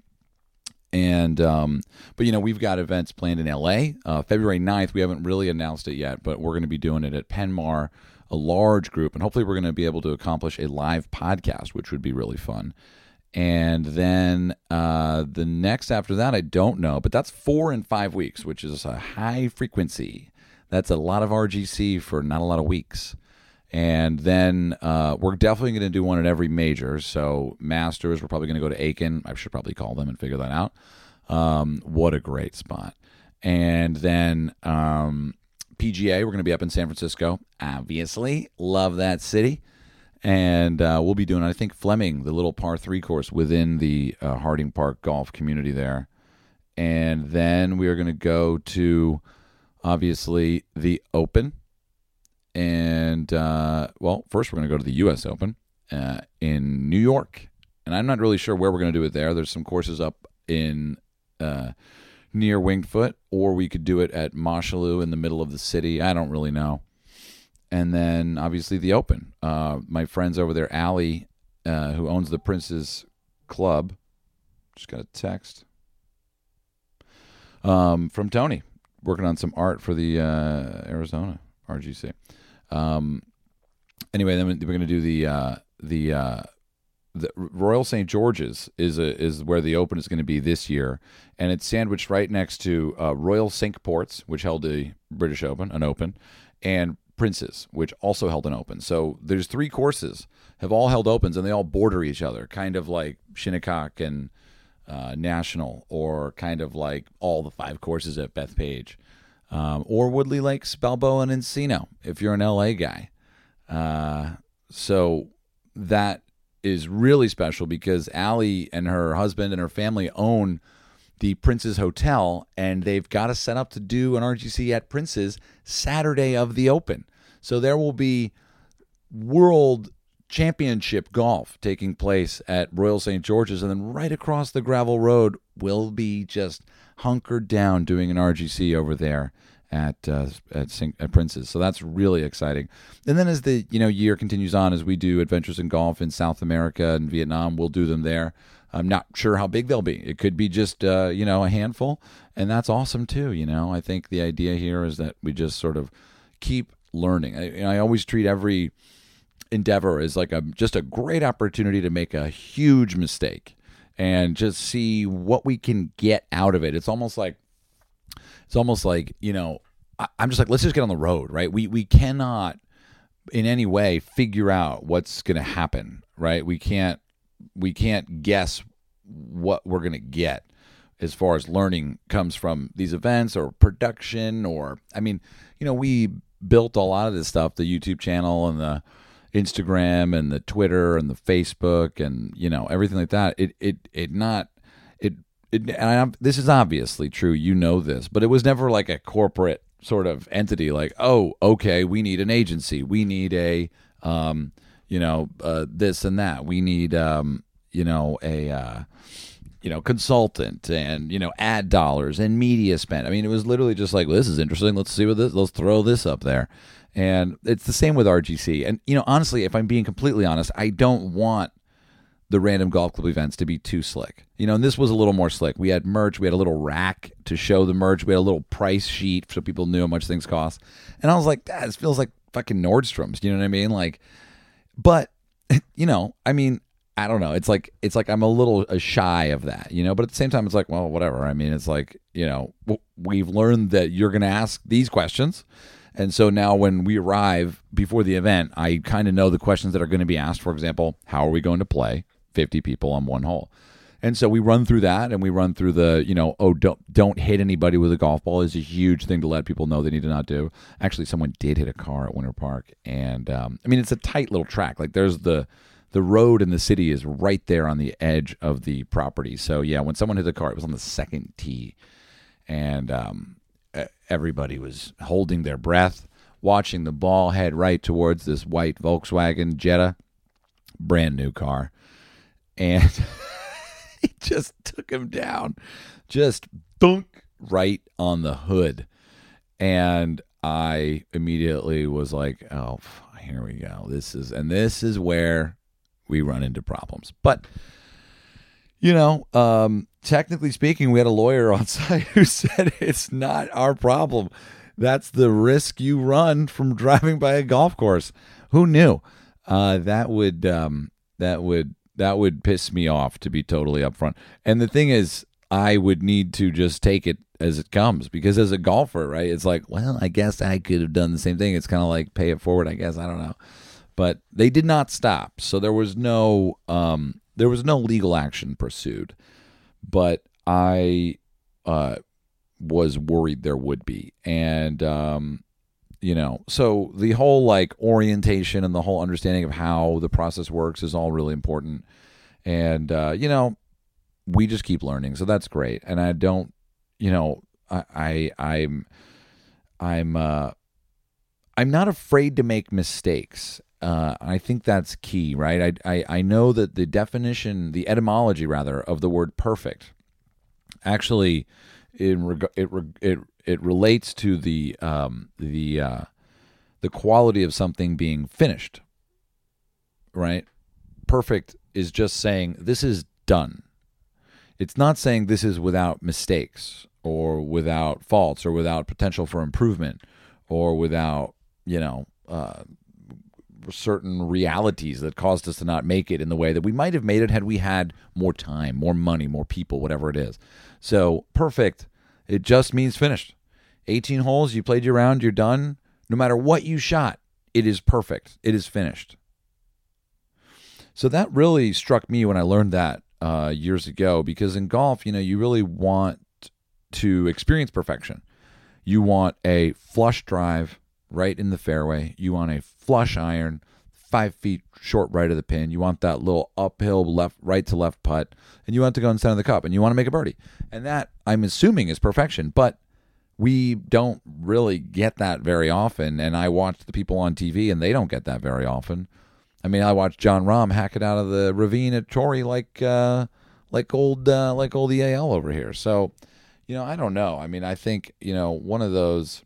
And um, but you know we've got events planned in LA. Uh, February 9th, we haven't really announced it yet, but we're going to be doing it at Penmar, a large group, and hopefully we're going to be able to accomplish a live podcast, which would be really fun and then uh, the next after that I don't know, but that's four and five weeks, which is a high frequency. That's a lot of RGC for not a lot of weeks. And then uh, we're definitely going to do one at every major. So Masters, we're probably going to go to Aiken. I should probably call them and figure that out. Um, what a great spot! and then um, PGA. We're going to be up in San Francisco. Obviously, love that city, and uh, we'll be doing I think Fleming, the little par three course within the uh, Harding Park golf community there, and then we are going to go to obviously the Open, and uh, well, first we're going to go to the U.S. Open uh, in New York, and I'm not really sure where we're going to do it there. There's some courses up in uh, near Winged Foot, or we could do it at Mosholu in the middle of the city. I don't really know. And then obviously the Open. Uh, my friends over there, Allie, uh, who owns the Prince's Club, just got a text um, from Tony, working on some art for the uh, Arizona RGC. Um, anyway, then we're going to do the uh, the uh, the Royal St George's is a, is where the Open is going to be this year, and it's sandwiched right next to uh, Royal Cinque Ports, which held the British Open, an Open, and Prince's, which also held an Open. So there's three courses have all held Opens, and they all border each other, kind of like Shinnecock and uh, National, or kind of like all the five courses at Bethpage, um, or Woodley Lakes, Balboa, and Encino, if you're an LA guy. Uh, so that is really special because Allie and her husband and her family own the Prince's Hotel, and they've got us set up to do an RGC at Prince's Saturday of the Open. So there will be world championship golf taking place at Royal St. George's, and then right across the gravel road, we'll be just hunkered down doing an RGC over there at uh, at, at Prince's. So that's really exciting. And then as the you know year continues on, as we do adventures in golf in South America and Vietnam, we'll do them there. I'm not sure how big they'll be. It could be just uh, you know a handful, and that's awesome too. You know, I think the idea here is that we just sort of keep learning. I, I always treat every endeavor as like a just a great opportunity to make a huge mistake and just see what we can get out of it. It's almost like it's almost like you know I, I'm just like let's just get on the road, right? We we cannot in any way figure out what's going to happen, right? We can't we can't guess what we're going to get as far as learning comes from these events or production or I mean, you know, we built a lot of this stuff, the YouTube channel and the Instagram and the Twitter and the Facebook and you know everything like that. It it it not it it and I'm, this is obviously true. You know this, but it was never like a corporate sort of entity. Like oh okay, we need an agency. We need a um you know uh, this and that. We need um you know a uh, you know consultant and you know ad dollars and media spend. I mean, it was literally just like well, this is interesting. Let's see what this. Let's throw this up there. And it's the same with RGC. And, you know, honestly, if I'm being completely honest, I don't want the random golf club events to be too slick. You know, and this was a little more slick. We had merch, we had a little rack to show the merch, we had a little price sheet so people knew how much things cost. And I was like, this feels like fucking Nordstrom's. You know what I mean? Like, but, [LAUGHS] you know, I mean, I don't know. It's like it's like I'm a little uh, shy of that, you know. But at the same time, it's like, well, whatever. I mean, it's like you know, we've learned that you're going to ask these questions, and so now when we arrive before the event, I kind of know the questions that are going to be asked. For example, how are we going to play 50 people on one hole? And so we run through that and we run through the, you know, oh, don't don't hit anybody with a golf ball is a huge thing to let people know they need to not do. Actually, someone did hit a car at Winter Park, and um, I mean it's a tight little track. Like there's the the road in the city is right there on the edge of the property. So yeah, when someone hit the car, it was on the second tee, and um, everybody was holding their breath, watching the ball head right towards this white Volkswagen Jetta, brand new car. And [LAUGHS] [LAUGHS] it just took him down, just dunk right on the hood. And I immediately was like, oh, here we go. This is, and this is where we run into problems. But, you know, um, technically speaking, we had a lawyer on [LAUGHS] site who said it's not our problem. That's the risk you run from driving by a golf course. Who knew? Uh, that would um, that would that would piss me off to be totally upfront. And the thing is, I would need to just take it as it comes because as a golfer, right? It's like, well, I guess I could have done the same thing. It's kind of like pay it forward. I guess I don't know, but they did not stop, so there was no um, there was no legal action pursued but I uh, was worried there would be. And um, you know, so the whole like orientation and the whole understanding of how the process works is all really important. And uh, you know, we just keep learning, so that's great. And I don't, you know, I, I I'm I'm uh, I'm not afraid to make mistakes. Uh, I think that's key, right? I, I I know that the definition, the etymology rather, of the word perfect, actually, in reg- it it it relates to the um, the uh, the quality of something being finished. Right? Perfect is just saying this is done. It's not saying this is without mistakes or without faults or without potential for improvement or without you know uh, certain realities that caused us to not make it in the way that we might have made it had we had more time, more money, more people, whatever it is. So perfect, it just means finished. 18 holes, you played your round, you're done. No matter what you shot, it is perfect. It is finished. So that really struck me when I learned that uh, years ago because in golf, you know, you really want to experience perfection. You want a flush drive right in the fairway. You want a flush iron, five feet short right of the pin. You want that little uphill left, right to left putt, and you want to go in center of the cup, and you want to make a birdie. And that I'm assuming is perfection, but we don't really get that very often. And I watch the people on TV, and they don't get that very often. I mean, I watched Jon Rahm hack it out of the ravine at Torrey like uh, like old uh, like old EAL over here. So, you know, I don't know. I mean, I think you know one of those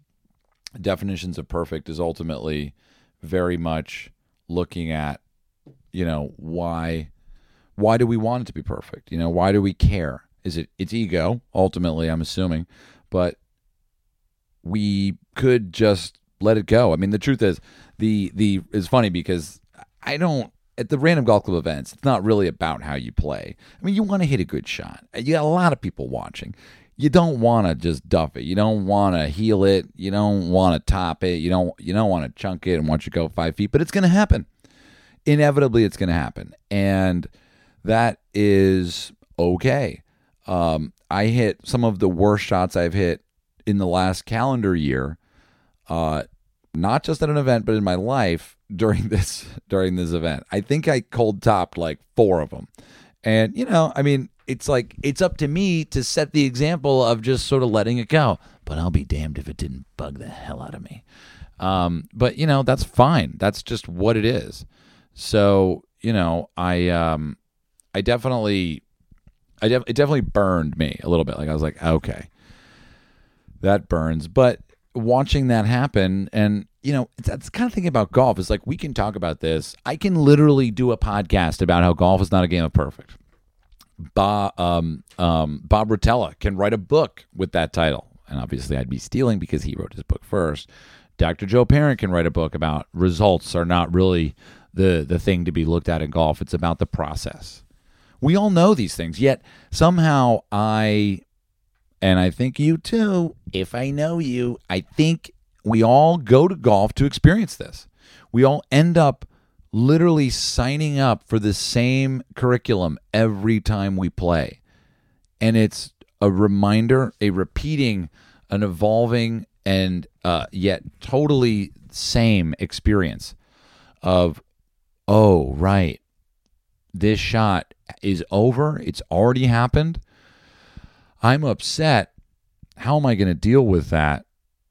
definitions of perfect is ultimately very much looking at you know why why do we want it to be perfect? You know why do we care? Is it it's ego ultimately i'm assuming. But we could just let it go. I mean the truth is the the is funny because i don't at the random golf club events it's not really about how you play. I mean you want to hit a good shot. You got a lot of people watching you don't want to just duff it. You don't want to heel it. You don't want to top it. You don't you don't want to chunk it and watch it go five feet. But it's going to happen. Inevitably, it's going to happen, and that is okay. Um, I hit some of the worst shots I've hit in the last calendar year, uh, not just at an event, but in my life [LAUGHS] during this during this event. I think I cold topped like four of them, and you know, I mean, it's like it's up to me to set the example of just sort of letting it go. But I'll be damned if it didn't bug the hell out of me. Um, but you know that's fine. That's just what it is. So you know, I um, I definitely, I def- it definitely burned me a little bit. Like I was like, okay, that burns. But watching that happen, and you know, it's kind of thinking about golf. Is like we can talk about this. I can literally do a podcast about how golf is not a game of perfect Bob, um, um, Bob Rotella can write a book with that title. And obviously, I'd be stealing because he wrote his book first. Dr. Joe Parent can write a book about results are not really the, the thing to be looked at in golf. It's about the process. We all know these things, yet somehow I, and I think you too, if I know you, I think we all go to golf to experience this. We all end up literally signing up for the same curriculum every time we play. And it's a reminder, a repeating, an evolving, and uh, yet totally same experience of, oh, right, this shot is over. It's already happened. I'm upset. How am I going to deal with that?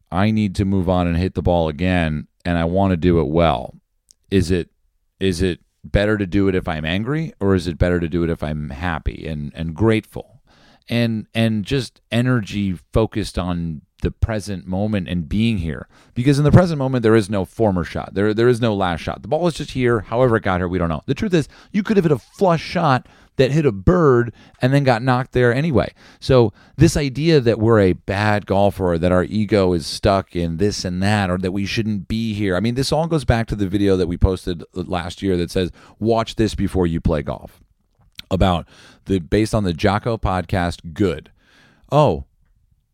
I need to move on and hit the ball again, and I want to do it well. Is it is it better to do it if I'm angry or is it better to do it if I'm happy and, and grateful? And and just energy focused on the present moment and being here. Because in the present moment there is no former shot. There there is no last shot. The ball is just here. However it got here, we don't know. The truth is you could have hit a flush shot that hit a bird and then got knocked there anyway. So this idea that we're a bad golfer that our ego is stuck in this and that or that we shouldn't be here. I mean, this all goes back to the video that we posted last year that says watch this before you play golf. About the based on the Jocko podcast, good. Oh,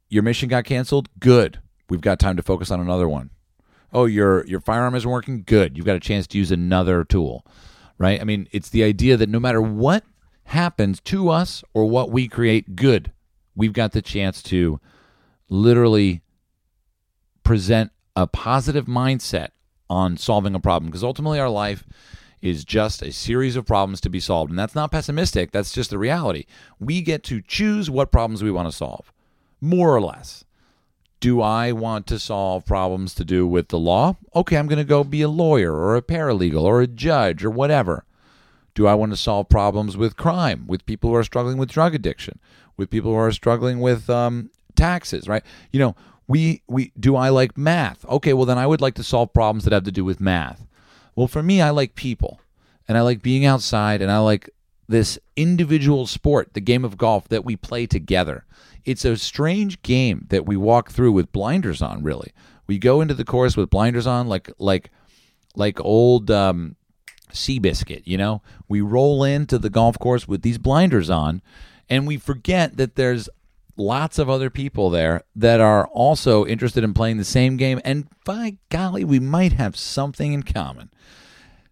your mission got canceled? Good. We've got time to focus on another one. Oh, your your firearm isn't working? Good. You've got a chance to use another tool. Right? I mean, it's the idea that no matter what happens to us or what we create good, we've got the chance to literally present a positive mindset on solving a problem because ultimately our life is just a series of problems to be solved. And that's not pessimistic, that's just the reality. We get to choose what problems we want to solve, more or less. Do I want to solve problems to do with the law? Okay, I'm going to go be a lawyer or a paralegal or a judge or whatever. Do I want to solve problems with crime, with people who are struggling with drug addiction, with people who are struggling with um, taxes, right? You know, we we do I like math? Okay, well then I would like to solve problems that have to do with math. Well, for me, I like people, and I like being outside, and I like this individual sport, the game of golf that we play together. It's a strange game that we walk through with blinders on. Really, we go into the course with blinders on, like like like old um, Seabiscuit. You know, we roll into the golf course with these blinders on, and we forget that there's lots of other people there that are also interested in playing the same game. And by golly, we might have something in common.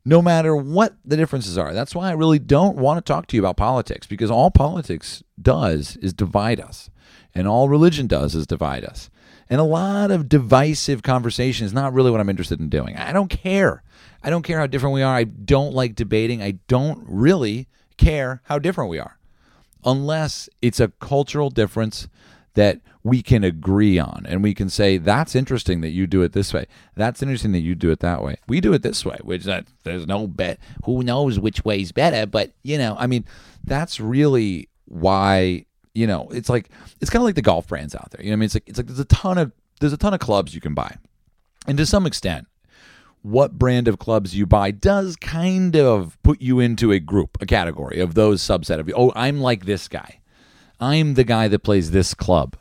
No matter what the differences are. That's why I really don't want to talk to you about politics because all politics does is divide us. And all religion does is divide us. And a lot of divisive conversation is not really what I'm interested in doing. I don't care. I don't care how different we are. I don't like debating. I don't really care how different we are. Unless it's a cultural difference that we can agree on. And we can say that's interesting that you do it this way. That's interesting that you do it that way. We do it this way which that there's no bet. Who knows which way's better? But you know i mean that's really why you know it's like it's kind of like the golf brands out there. You know i mean? It's like it's like there's a ton of there's a ton of clubs you can buy. And to some extent what brand of clubs you buy does kind of put you into a group, a category of those subset of you. Oh, I'm like this guy. I'm the guy that plays this club.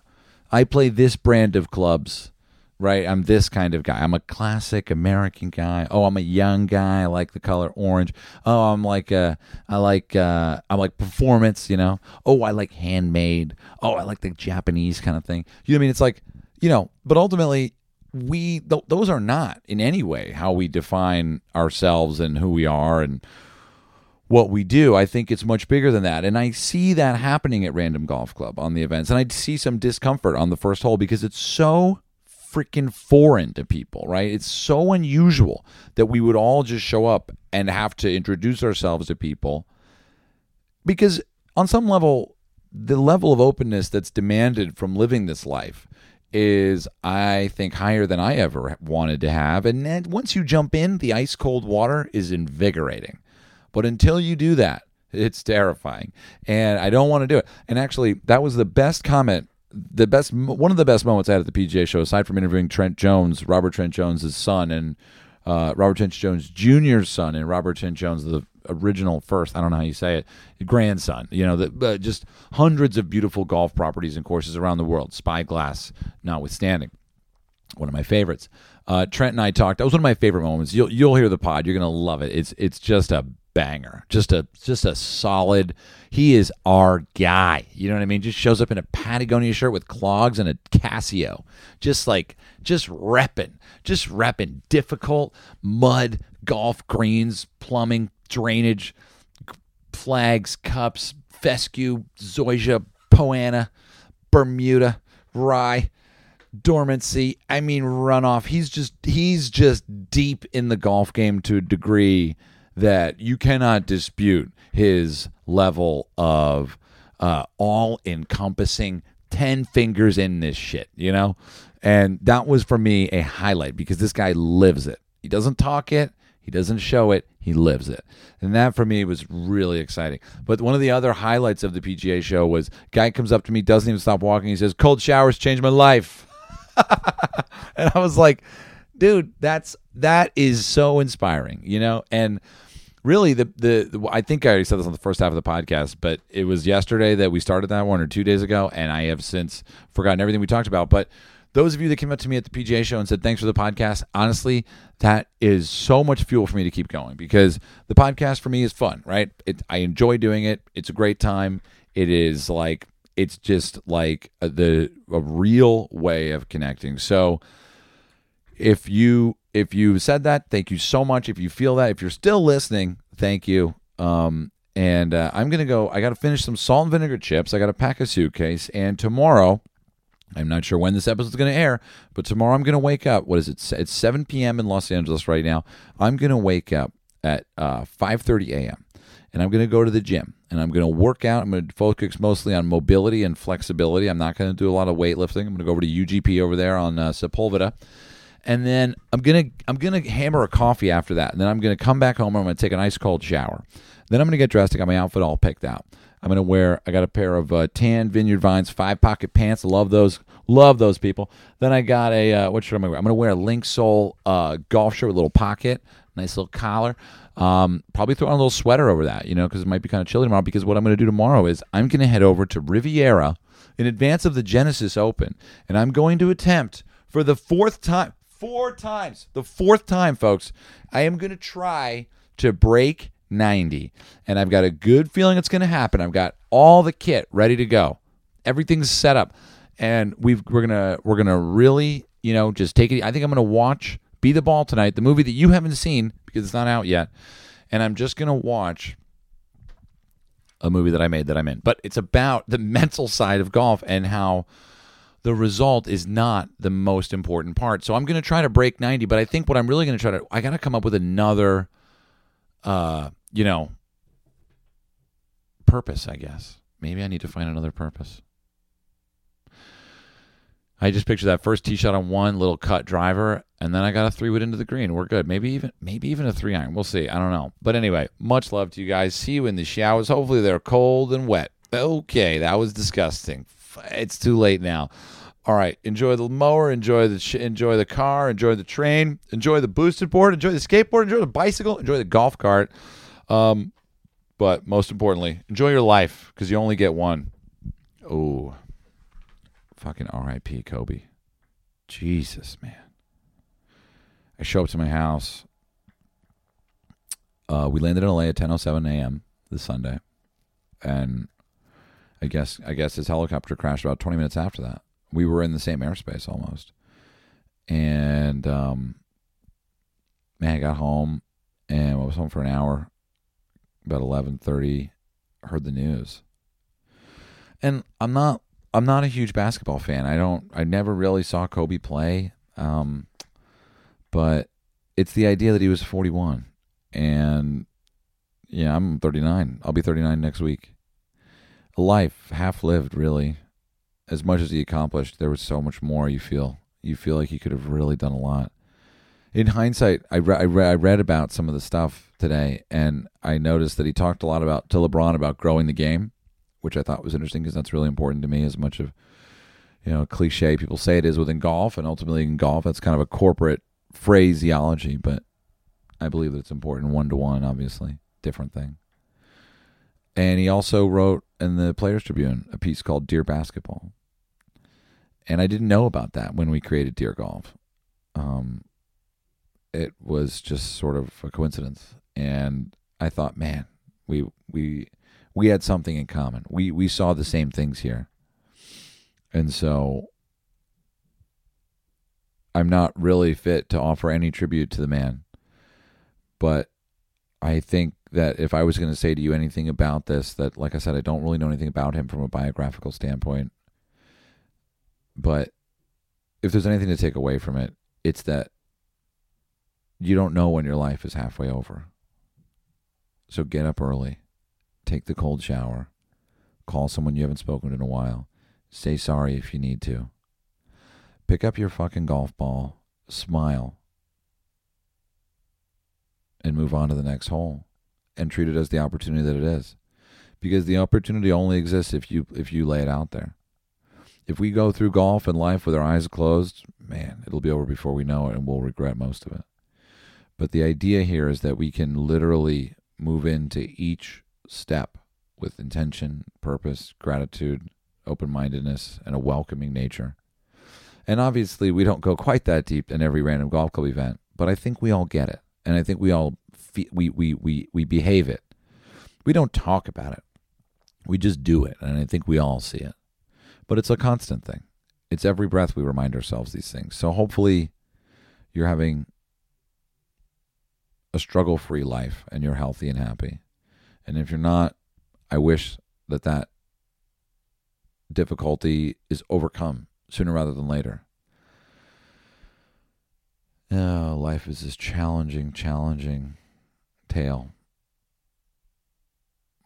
I play this brand of clubs, right? I'm this kind of guy. I'm a classic American guy. Oh, I'm a young guy. I like the color orange. Oh, I'm like uh I like uh I like performance, you know. Oh, I like handmade. Oh, I like the Japanese kind of thing. You know what I mean? It's like, you know, but ultimately we th- those are not in any way how we define ourselves and who we are and what we do. I think it's much bigger than that. And I see that happening at Random Golf Club on the events. And I see some discomfort on the first hole because it's so freaking foreign to people, right? It's so unusual that we would all just show up and have to introduce ourselves to people because on some level the level of openness that's demanded from living this life is I think higher than I ever wanted to have. And then once you jump in, the ice cold water is invigorating. But until you do that, it's terrifying. And I don't want to do it. And actually, that was the best comment, the best one of the best moments I had at the PGA show aside from interviewing Trent Jones, Robert Trent Jones' son and uh, Robert Trent Jones Jr.'s son and Robert Trent Jones the original first, I don't know how you say it, grandson. You know, the, uh, just hundreds of beautiful golf properties and courses around the world, Spyglass notwithstanding. One of my favorites. Uh, Trent and I talked. That was one of my favorite moments. You'll you'll hear the pod. You're gonna love it. It's it's just a banger. Just a just a solid. He is our guy. You know what I mean? Just shows up in a Patagonia shirt with clogs and a Casio. Just like just repping, just repping difficult mud, golf greens, plumbing, drainage, flags, cups, fescue, zoysia, poana, Bermuda, rye, dormancy. I mean runoff. He's just he's just deep in the golf game to a degree that you cannot dispute his level of uh, all encompassing 10 fingers in this shit, you know? And that was for me a highlight because this guy lives it. He doesn't talk it, he doesn't show it, he lives it. And that for me was really exciting. But one of the other highlights of the PGA show was guy comes up to me, doesn't even stop walking, he says, Cold showers changed my life. [LAUGHS] and I was like, dude, that's that is so inspiring, you know? And really the, the, the I think I already said this on the first half of the podcast, but it was yesterday that we started that one or two days ago, and I have since forgotten everything we talked about. But those of you that came up to me at the PGA show and said thanks for the podcast, honestly, that is so much fuel for me to keep going because the podcast for me is fun, right? It, I enjoy doing it. It's a great time. It is like it's just like a, the a real way of connecting. So if you if you said that, thank you so much. If you feel that, if you're still listening, thank you. Um, and uh, I'm gonna go. I got to finish some salt and vinegar chips. I got to pack a suitcase, and tomorrow I'm not sure when this episode is going to air, but tomorrow I'm going to wake up. What is it? It's 7 p.m. in Los Angeles right now. I'm going to wake up at uh, 5:30 a.m. and I'm going to go to the gym and I'm going to work out. I'm going to focus mostly on mobility and flexibility. I'm not going to do a lot of weightlifting. I'm going to go over to UGP over there on uh, Sepulveda. And then I'm gonna I'm gonna hammer a coffee after that, and then I'm gonna come back home. and I'm gonna take an ice cold shower. Then I'm gonna get dressed. I got my outfit all picked out. I'm gonna wear. I got a pair of uh, tan Vineyard Vines five pocket pants. Love those. Love those people. Then I got a uh, what am I wear? I'm gonna wear a Linksoul uh, golf shirt with a little pocket, nice little collar. Um, probably throw on a little sweater over that, you know, because it might be kind of chilly tomorrow. Because what I'm gonna do tomorrow is I'm gonna head over to Riviera in advance of the Genesis Open, and I'm going to attempt for the fourth time. Four times. The fourth time, folks. I am going to try to break 90. And I've got a good feeling it's going to happen. I've got all the kit ready to go. Everything's set up. And we've we're going to we're going to really, you know, just take it I think I'm going to watch Be the Ball tonight, the movie that you haven't seen because it's not out yet. And I'm just going to watch a movie that I made that I'm in. But it's about the [LAUGHS] mental side of golf and how the result is not the most important part. So I'm going to try to break 90, but I think what I'm really going to try to I got to come up with another uh, you know, purpose, I guess. Maybe I need to find another purpose. I just picture that first tee shot on one little cut driver, and then I got a three wood into the green. We're good. Maybe even maybe even a three iron. We'll see. I don't know. But anyway, much love to you guys. See you in the showers. Hopefully they're cold and wet. Okay, that was disgusting. It's too late now. All right, enjoy the mower, enjoy the sh- enjoy the car, enjoy the train, enjoy the boosted board, enjoy the skateboard, enjoy the bicycle, enjoy the golf cart. Um, but most importantly, enjoy your life because you only get one. Oh, fucking R.I.P. Kobe. Jesus, man. I show up to my house. Uh, we landed in LA at 10:07 a.m. this Sunday, and I guess I guess his helicopter crashed about 20 minutes after that we were in the same airspace almost. And um, man, I got home and I was home for an hour. About eleven thirty, heard the news. And I'm not I'm not a huge basketball fan. I don't I never really saw Kobe play. Um, but it's the idea that he was 41 and yeah, I'm 39. I'll be 39 next week. A life half lived, really as much as he accomplished, there was so much more. You feel you feel like he could have really done a lot. In hindsight, I, re- I, re- I read about some of the stuff today, and I noticed that he talked a lot about to LeBron about growing the game, which I thought was interesting because that's really important to me. As much of you know, cliche people say it is within golf, and ultimately in golf, that's kind of a corporate phraseology, but I believe that it's important one to one. Obviously, different thing. And he also wrote in the Players Tribune a piece called Dear Basketball. And I didn't know about that when we created Dear Golf. Um, it was just sort of a coincidence. And I thought, man, we we we had something in common. We we saw the same things here. And so I'm not really fit to offer any tribute to the man. But I think that if I was going to say to you anything about this, that like I said, I don't really know anything about him from a biographical standpoint. But if there's anything to take away from it, it's that you don't know when your life is halfway over. So get up early, take the cold shower, call someone you haven't spoken to in a while, say sorry if you need to. Pick up your fucking golf ball, smile, and move on to the next hole and treat it as the opportunity that it is because the opportunity only exists if you if you lay it out there if we go through golf and life with our eyes closed man it'll be over before we know it and we'll regret most of it but the idea here is that we can literally move into each step with intention purpose gratitude open-mindedness and a welcoming nature and obviously we don't go quite that deep in every random golf club event but i think we all get it and i think we all we, we, we, we behave it. We don't talk about it. We just do it. And I think we all see it. But it's a constant thing. It's every breath we remind ourselves these things. So hopefully you're having a struggle free life and you're healthy and happy. And if you're not, I wish that that difficulty is overcome sooner rather than later. Oh, life is this challenging, challenging tale.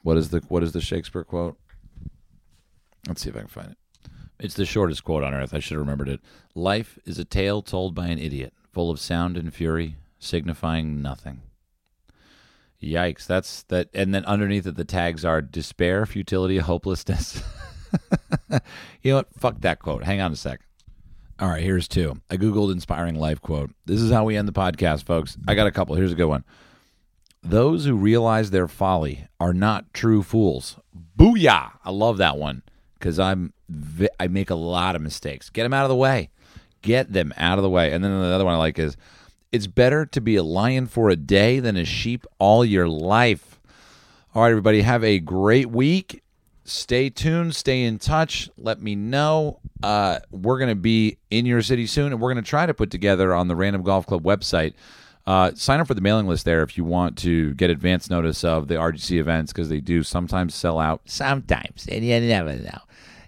What is the what is the Shakespeare quote? Let's see if I can find it. It's the shortest quote on earth. I should have remembered it. Life is a tale told by an idiot, full of sound and fury, signifying nothing. Yikes! That's that. And then underneath it, the tags are despair, futility, hopelessness. [LAUGHS] you know what? Fuck that quote. Hang on a sec. All right, here's two. I googled inspiring life quote. This is how we end the podcast, folks. I got a couple. Here's a good one. Those who realize their folly are not true fools. Booyah! I love that one because I'm I make a lot of mistakes. Get them out of the way. Get them out of the way. And then the other one I like is it's better to be a lion for a day than a sheep all your life. All right, everybody, have a great week. Stay tuned, stay in touch. Let me know. Uh, we're going to be in your city soon, and we're going to try to put together on the Random Golf Club website. Uh, sign up for the mailing list there if you want to get advance notice of the RGC events because they do sometimes sell out. Sometimes, and you never know.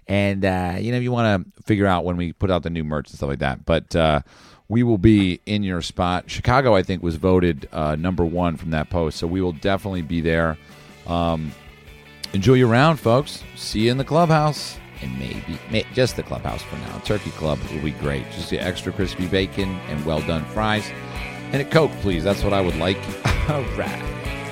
And uh, you know, you want to figure out when we put out the new merch and stuff like that. But uh, we will be in your spot. Chicago, I think, was voted uh, number one from that post, so we will definitely be there. Um, enjoy your round, folks. See you in the clubhouse. And maybe, may, just the clubhouse for now. Turkey Club will be great. Just the extra crispy bacon and well done fries. And a Coke, please. That's what I would like. [LAUGHS] All right.